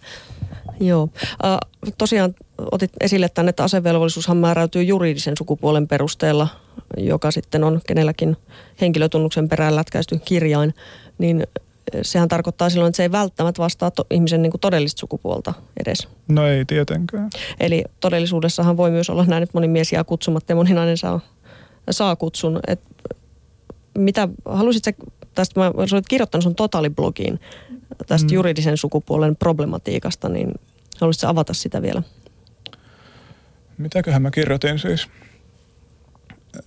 Joo. Äh, tosiaan otit esille tänne, että asevelvollisuushan määräytyy juridisen sukupuolen perusteella, joka sitten on kenelläkin henkilötunnuksen perään lätkäisty kirjain, niin sehän tarkoittaa silloin, että se ei välttämättä vastaa to- ihmisen niin kuin todellista sukupuolta edes. No ei tietenkään. Eli todellisuudessahan voi myös olla näin, että moni mies jää kutsumatta ja moni nainen saa, saa kutsun. Et mitä, haluaisit sä, tästä mä, sä olet kirjoittanut sun totaaliblogiin tästä mm. juridisen sukupuolen problematiikasta, niin haluaisitko avata sitä vielä? Mitäköhän mä kirjoitin siis?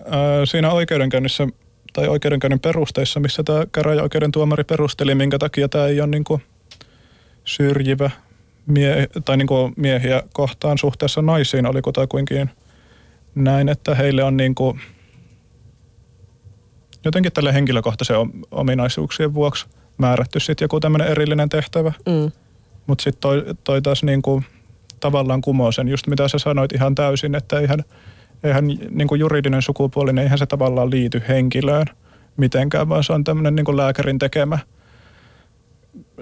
Ää, siinä oikeudenkäynnissä tai oikeudenkäynnin perusteissa, missä tämä käräjäoikeuden tuomari perusteli, minkä takia tämä ei ole niinku syrjivä mie- tai niinku miehiä kohtaan suhteessa naisiin, oli kutakuinkin näin, että heille on niinku jotenkin tälle henkilökohtaisen om- ominaisuuksien vuoksi määrätty sitten joku tämmöinen erillinen tehtävä. Mm. Mutta sitten toi, toi taas niinku, tavallaan kumoo sen, just mitä sä sanoit ihan täysin, että eihän, eihän niinku juridinen sukupuoli, niin eihän se tavallaan liity henkilöön mitenkään, vaan se on tämmöinen niinku lääkärin tekemä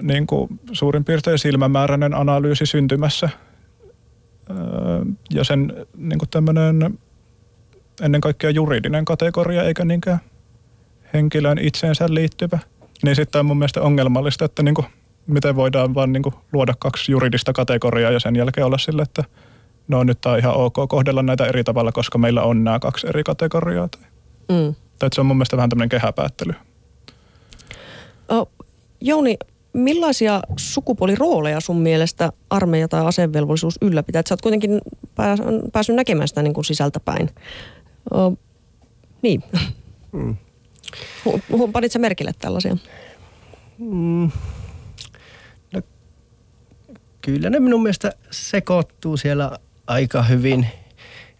niinku suurin piirtein silmämääräinen analyysi syntymässä. Öö, ja sen niinku tämmöinen ennen kaikkea juridinen kategoria, eikä niinkään henkilöön itseensä liittyvä. Niin sitten on mun mielestä ongelmallista, että niinku, miten voidaan vaan niinku luoda kaksi juridista kategoriaa ja sen jälkeen olla sille, että no nyt on ihan ok kohdella näitä eri tavalla, koska meillä on nämä kaksi eri kategoriaa. Tai, Mm. tai että se on mun mielestä vähän tämmöinen kehäpäättely. O, Jouni, millaisia sukupuolirooleja sun mielestä armeija tai asevelvollisuus ylläpitää? Et Sä oot kuitenkin pääs, päässyt näkemään sitä niin kuin sisältäpäin. O, niin. Mm. Hu- hu- Panit sä merkille tällaisia? Mm. No, kyllä ne minun mielestä sekoittuu siellä aika hyvin.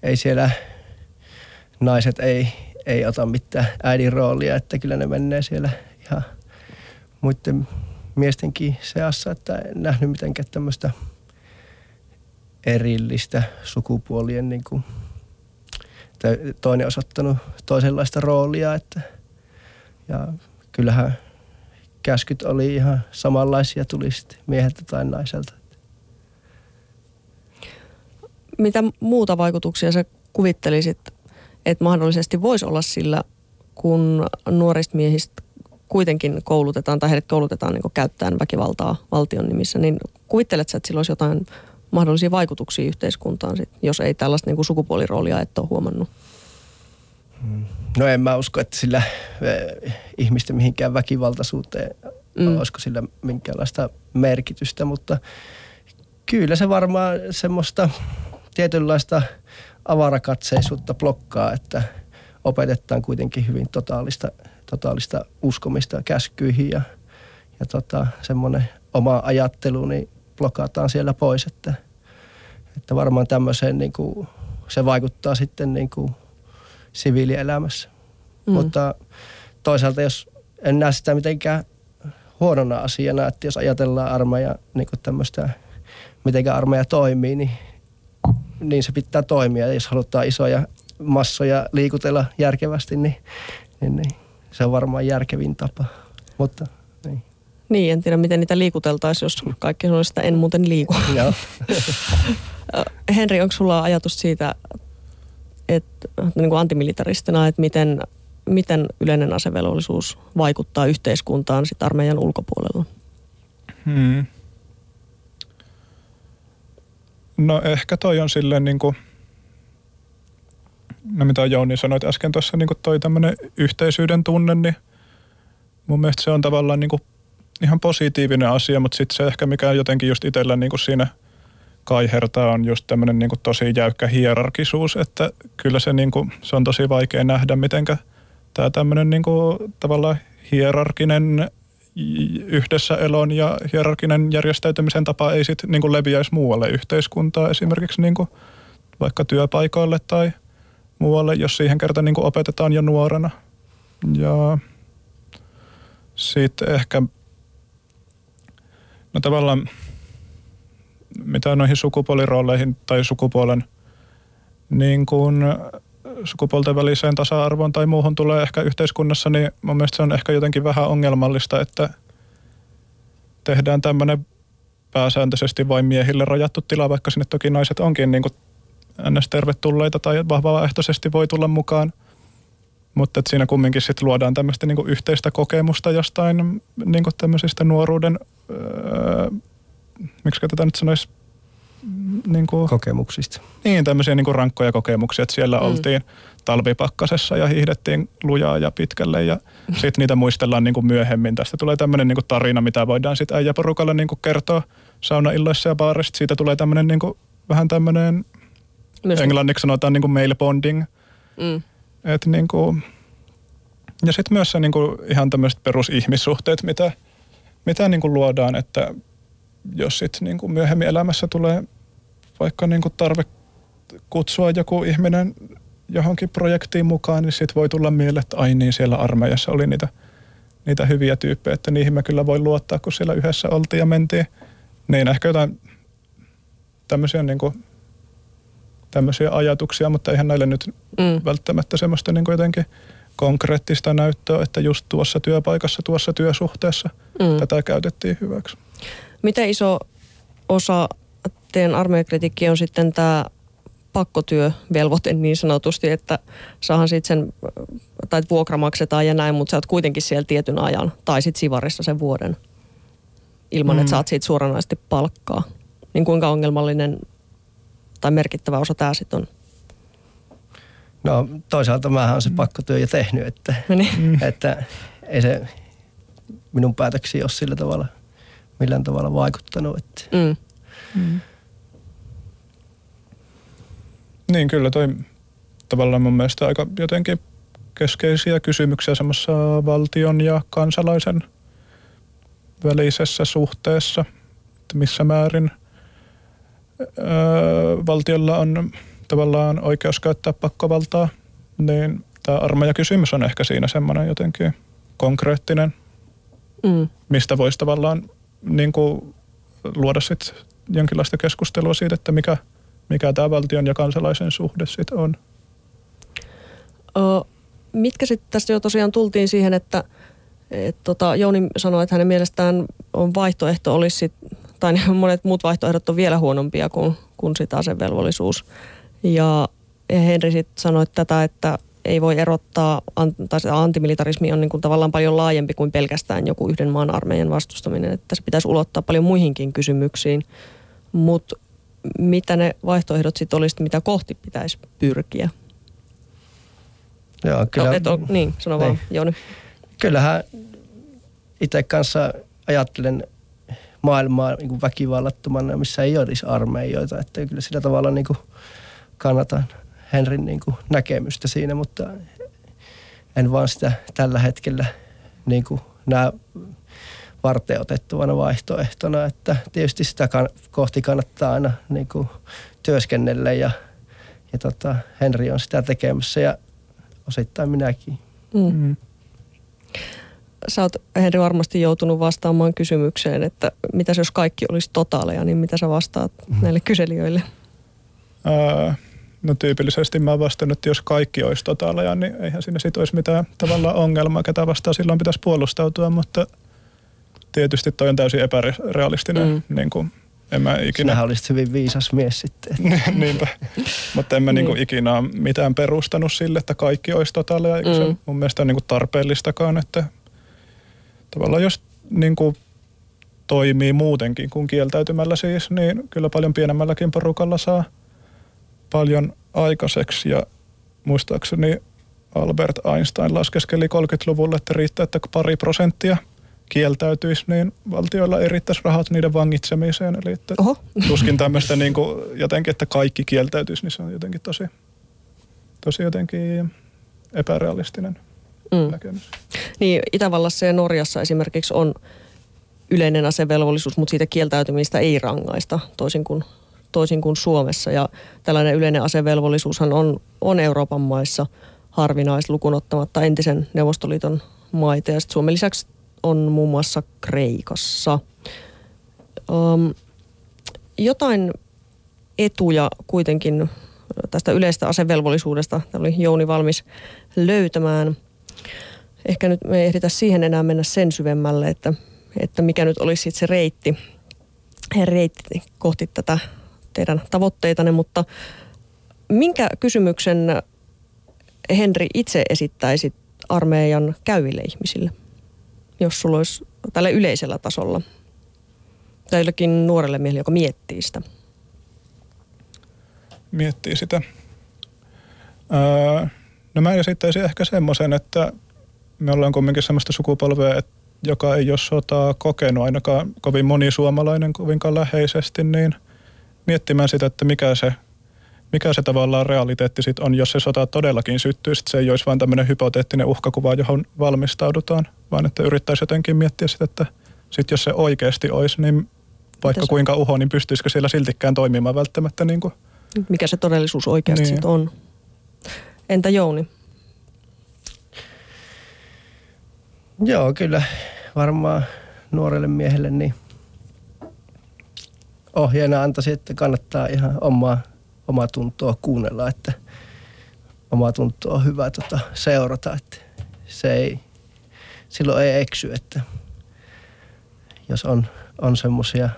Ei siellä naiset ei, ei ota mitään äidin roolia, että kyllä ne menee siellä ihan muiden miestenkin seassa, että en nähnyt mitenkään tämmöistä erillistä sukupuolien niin kuin, toinen osoittanut toisenlaista roolia, että ja kyllähän käskyt oli ihan samanlaisia, tuli sitten mieheltä tai naiselta. Mitä muuta vaikutuksia sä kuvittelisit, että mahdollisesti voisi olla sillä, kun nuorista miehistä kuitenkin koulutetaan tai heidät koulutetaan niin käyttäen väkivaltaa valtion nimissä, niin kuvittelet sä, että sillä olisi jotain mahdollisia vaikutuksia yhteiskuntaan, jos ei tällaista niin sukupuoliroolia et ole huomannut? No en mä usko, että sillä eh, ihmisten mihinkään väkivaltaisuuteen Mm. mm. olisiko sillä minkäänlaista merkitystä, mutta kyllä se varmaan semmoista tietynlaista avarakatseisuutta blokkaa, että opetetaan kuitenkin hyvin totaalista, totaalista uskomista käskyihin ja, ja tota, semmoinen oma ajattelu niin blokataan siellä pois, että, että varmaan tämmöiseen niin kuin, se vaikuttaa sitten niin kuin siviilielämässä. Mm. Mutta toisaalta jos en näe sitä mitenkään huonona asiana, että jos ajatellaan armeija niin tämmöistä, miten armeija toimii, niin, niin se pitää toimia. Ja jos halutaan isoja massoja liikutella järkevästi, niin, niin, niin se on varmaan järkevin tapa. Mutta niin. Niin, en tiedä miten niitä liikuteltaisiin, jos kaikki sanoisi, että en muuten liiku. Henri, onko sulla ajatus siitä, että niin kuin antimilitaristina, että miten, miten yleinen asevelvollisuus vaikuttaa yhteiskuntaan sit armeijan ulkopuolella? Hmm. No ehkä toi on silleen niin kuin, no mitä Jouni sanoit äsken tuossa, niin toi tämmöinen yhteisyyden tunne, niin mun mielestä se on tavallaan niin kuin ihan positiivinen asia, mutta sitten se ehkä mikä jotenkin just itsellä niin kuin siinä kaihertaa on just tämmöinen niin kuin tosi jäykkä hierarkisuus, että kyllä se, niin kuin, se on tosi vaikea nähdä, mitenkä tämä tämmöinen niin kuin, tavallaan hierarkinen yhdessä elon ja hierarkinen järjestäytymisen tapa ei sitten niin leviäisi muualle yhteiskuntaa, esimerkiksi niin kuin vaikka työpaikoille tai muualle, jos siihen kerta niin opetetaan jo nuorena. Ja sitten ehkä, no tavallaan mitä noihin sukupuolirooleihin tai sukupuolen niin kuin sukupuolten väliseen tasa-arvoon tai muuhun tulee ehkä yhteiskunnassa, niin mun mielestä se on ehkä jotenkin vähän ongelmallista, että tehdään tämmöinen pääsääntöisesti vain miehille rajattu tila, vaikka sinne toki naiset onkin niin kuin ns. tervetulleita tai vahvaehtoisesti voi tulla mukaan. Mutta siinä kumminkin sitten luodaan tämmöistä niin yhteistä kokemusta jostain niin tämmöisistä nuoruuden, öö, miksi tätä nyt sanoisi, niin kuin, kokemuksista. Niin, tämmöisiä niin kuin rankkoja kokemuksia, että siellä mm. oltiin talvipakkasessa ja hiihdettiin lujaa ja pitkälle ja sitten niitä muistellaan niin kuin myöhemmin. Tästä tulee tämmöinen niin kuin tarina, mitä voidaan sitten äijäporukalle niin kuin kertoa saunailloissa ja baarissa. Siitä tulee tämmöinen niin kuin, vähän tämmöinen, Myös englanniksi sanotaan niin kuin male bonding. Mm. Et niin kuin, ja sitten myös se niin kuin ihan tämmöiset perusihmissuhteet, mitä, mitä niin kuin luodaan, että jos sitten niin kuin myöhemmin elämässä tulee vaikka niin kuin tarve kutsua joku ihminen johonkin projektiin mukaan, niin sitten voi tulla mieleen, että ai niin, siellä armeijassa oli niitä, niitä hyviä tyyppejä, että niihin mä kyllä voin luottaa, kun siellä yhdessä oltiin ja mentiin. Niin ehkä jotain tämmöisiä, niin kuin, tämmöisiä ajatuksia, mutta eihän näille nyt mm. välttämättä semmoista niin kuin jotenkin konkreettista näyttöä, että just tuossa työpaikassa, tuossa työsuhteessa mm. tätä käytettiin hyväksi. Miten iso osa teidän armeijakritiikki on sitten tämä pakkotyövelvoite niin sanotusti, että saahan sitten sen, tai vuokra maksetaan ja näin, mutta sä oot kuitenkin siellä tietyn ajan, tai sitten sivarissa sen vuoden, ilman mm. että saat siitä suoranaisesti palkkaa. Niin kuinka ongelmallinen tai merkittävä osa tämä sitten on? No toisaalta mä oon se pakkotyö jo tehnyt, että, niin. että ei se minun päätöksiä ole sillä tavalla – millään tavalla vaikuttanut. Että. Mm. Mm. Niin kyllä toi tavallaan mun mielestä aika jotenkin keskeisiä kysymyksiä semmoisessa valtion ja kansalaisen välisessä suhteessa, että missä määrin öö, valtiolla on tavallaan oikeus käyttää pakkovaltaa, niin tämä armeijakysymys on ehkä siinä semmoinen jotenkin konkreettinen, mm. mistä voisi tavallaan niin kuin luoda sit jonkinlaista keskustelua siitä, että mikä, mikä tämä valtion ja kansalaisen suhde sitten on. O, mitkä sitten tästä jo tosiaan tultiin siihen, että et tota, Jouni sanoi, että hänen mielestään on vaihtoehto olisi sit, tai monet muut vaihtoehdot on vielä huonompia kuin, kuin sitä asevelvollisuus. Ja Henri sitten sanoi tätä, että ei voi erottaa, tai antimilitarismi on niin kuin tavallaan paljon laajempi kuin pelkästään joku yhden maan armeijan vastustaminen, että se pitäisi ulottaa paljon muihinkin kysymyksiin. Mutta mitä ne vaihtoehdot sitten olisi, mitä kohti pitäisi pyrkiä? Joo, kyllä. No, et ole, niin, sano niin. vaan, Jouni. Kyllähän itse kanssa ajattelen maailmaa niin kuin väkivallattomana, missä ei olisi armeijoita. Että kyllä sillä tavalla niin kuin kannatan Henrin niin kuin näkemystä siinä, mutta en vaan sitä tällä hetkellä niin kuin näe varteenotettuvana vaihtoehtona, että tietysti sitä kohti kannattaa aina niin kuin työskennellä ja, ja tota, Henri on sitä tekemässä ja osittain minäkin. Mm. Mm. Sä oot Henri varmasti joutunut vastaamaan kysymykseen, että mitä jos kaikki olisi totaaleja, niin mitä sä vastaat mm. näille kyselijöille? Uh No tyypillisesti mä oon vastannut, että jos kaikki olisi totaaleja, niin eihän siinä sit olisi mitään tavallaan ongelmaa, ketä vastaan silloin pitäisi puolustautua, mutta tietysti toi on täysin epärealistinen. Mm. Niin kuin, en mä ikinä... Sinähän olisit hyvin viisas mies sitten. Niinpä. Mutta en mä niin. niin ikinä mitään perustanut sille, että kaikki olisi totaaleja, eikä mm. se mun mielestä niin tarpeellistakaan, että tavallaan jos niin kuin toimii muutenkin kuin kieltäytymällä siis, niin kyllä paljon pienemmälläkin porukalla saa – paljon aikaiseksi ja muistaakseni Albert Einstein laskeskeli 30-luvulla, että riittää, että pari prosenttia kieltäytyisi, niin valtioilla ei riittäisi rahat niiden vangitsemiseen. Eli että Oho. tuskin tämmöistä niin kuin jotenkin, että kaikki kieltäytyisi, niin se on jotenkin tosi, tosi jotenkin epärealistinen Mm. näkemys. Niin, Itävallassa ja Norjassa esimerkiksi on yleinen asevelvollisuus, mutta siitä kieltäytymistä ei rangaista, toisin kuin, toisin kuin Suomessa. Ja tällainen yleinen asevelvollisuushan on, on Euroopan maissa harvinais lukunottamatta entisen Neuvostoliiton maita. Ja Suomen lisäksi on muun muassa Kreikassa. Um, jotain etuja kuitenkin tästä yleistä asevelvollisuudesta. Täällä oli Jouni valmis löytämään. Ehkä nyt me ei ehditä siihen enää mennä sen syvemmälle, että, että mikä nyt olisi sit se reitti, reitti kohti tätä teidän tavoitteitanne, mutta minkä kysymyksen Henri itse esittäisit armeijan käyville ihmisille, jos sulla olisi tällä yleisellä tasolla tai jollekin nuorelle miehelle, joka miettii sitä? Miettii sitä. Öö, no mä esittäisin ehkä semmoisen, että me ollaan kumminkin semmoista sukupolvea, joka ei ole sotaa kokenut ainakaan kovin moni suomalainen kovinkaan läheisesti, niin miettimään sitä, että mikä se, mikä se tavallaan realiteetti sit on, jos se sota todellakin syttyy, sit se ei olisi vain tämmöinen hypoteettinen uhkakuva, johon valmistaudutaan, vaan että yrittäisi jotenkin miettiä sitä, että sit jos se oikeasti olisi, niin vaikka Mitäs- kuinka uho, niin pystyisikö siellä siltikään toimimaan välttämättä niin kuin Mikä se todellisuus oikeasti Niin. niin. on? Entä Jouni? Joo, kyllä varmaan nuorelle miehelle niin ohjeena antaisin, että kannattaa ihan omaa, omaa tuntoa kuunnella, että omaa tuntoa on hyvä tota, seurata, että se ei, silloin ei eksy, että jos on, on semmoisia,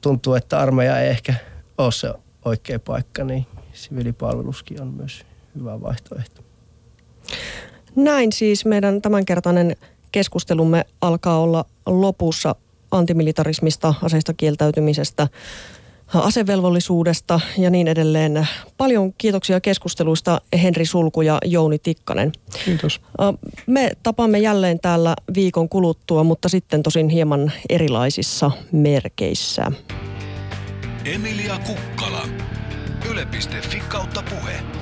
tuntuu, että armeija ei ehkä ole se oikea paikka, niin siviilipalveluskin on myös hyvä vaihtoehto. Näin siis meidän tämänkertainen keskustelumme alkaa olla lopussa antimilitarismista, aseista kieltäytymisestä, asevelvollisuudesta ja niin edelleen. Paljon kiitoksia keskusteluista Henri Sulku ja Jouni Tikkanen. Kiitos. Me tapaamme jälleen täällä viikon kuluttua, mutta sitten tosin hieman erilaisissa merkeissä. Emilia Kukkala. Yle.fi kautta puhe.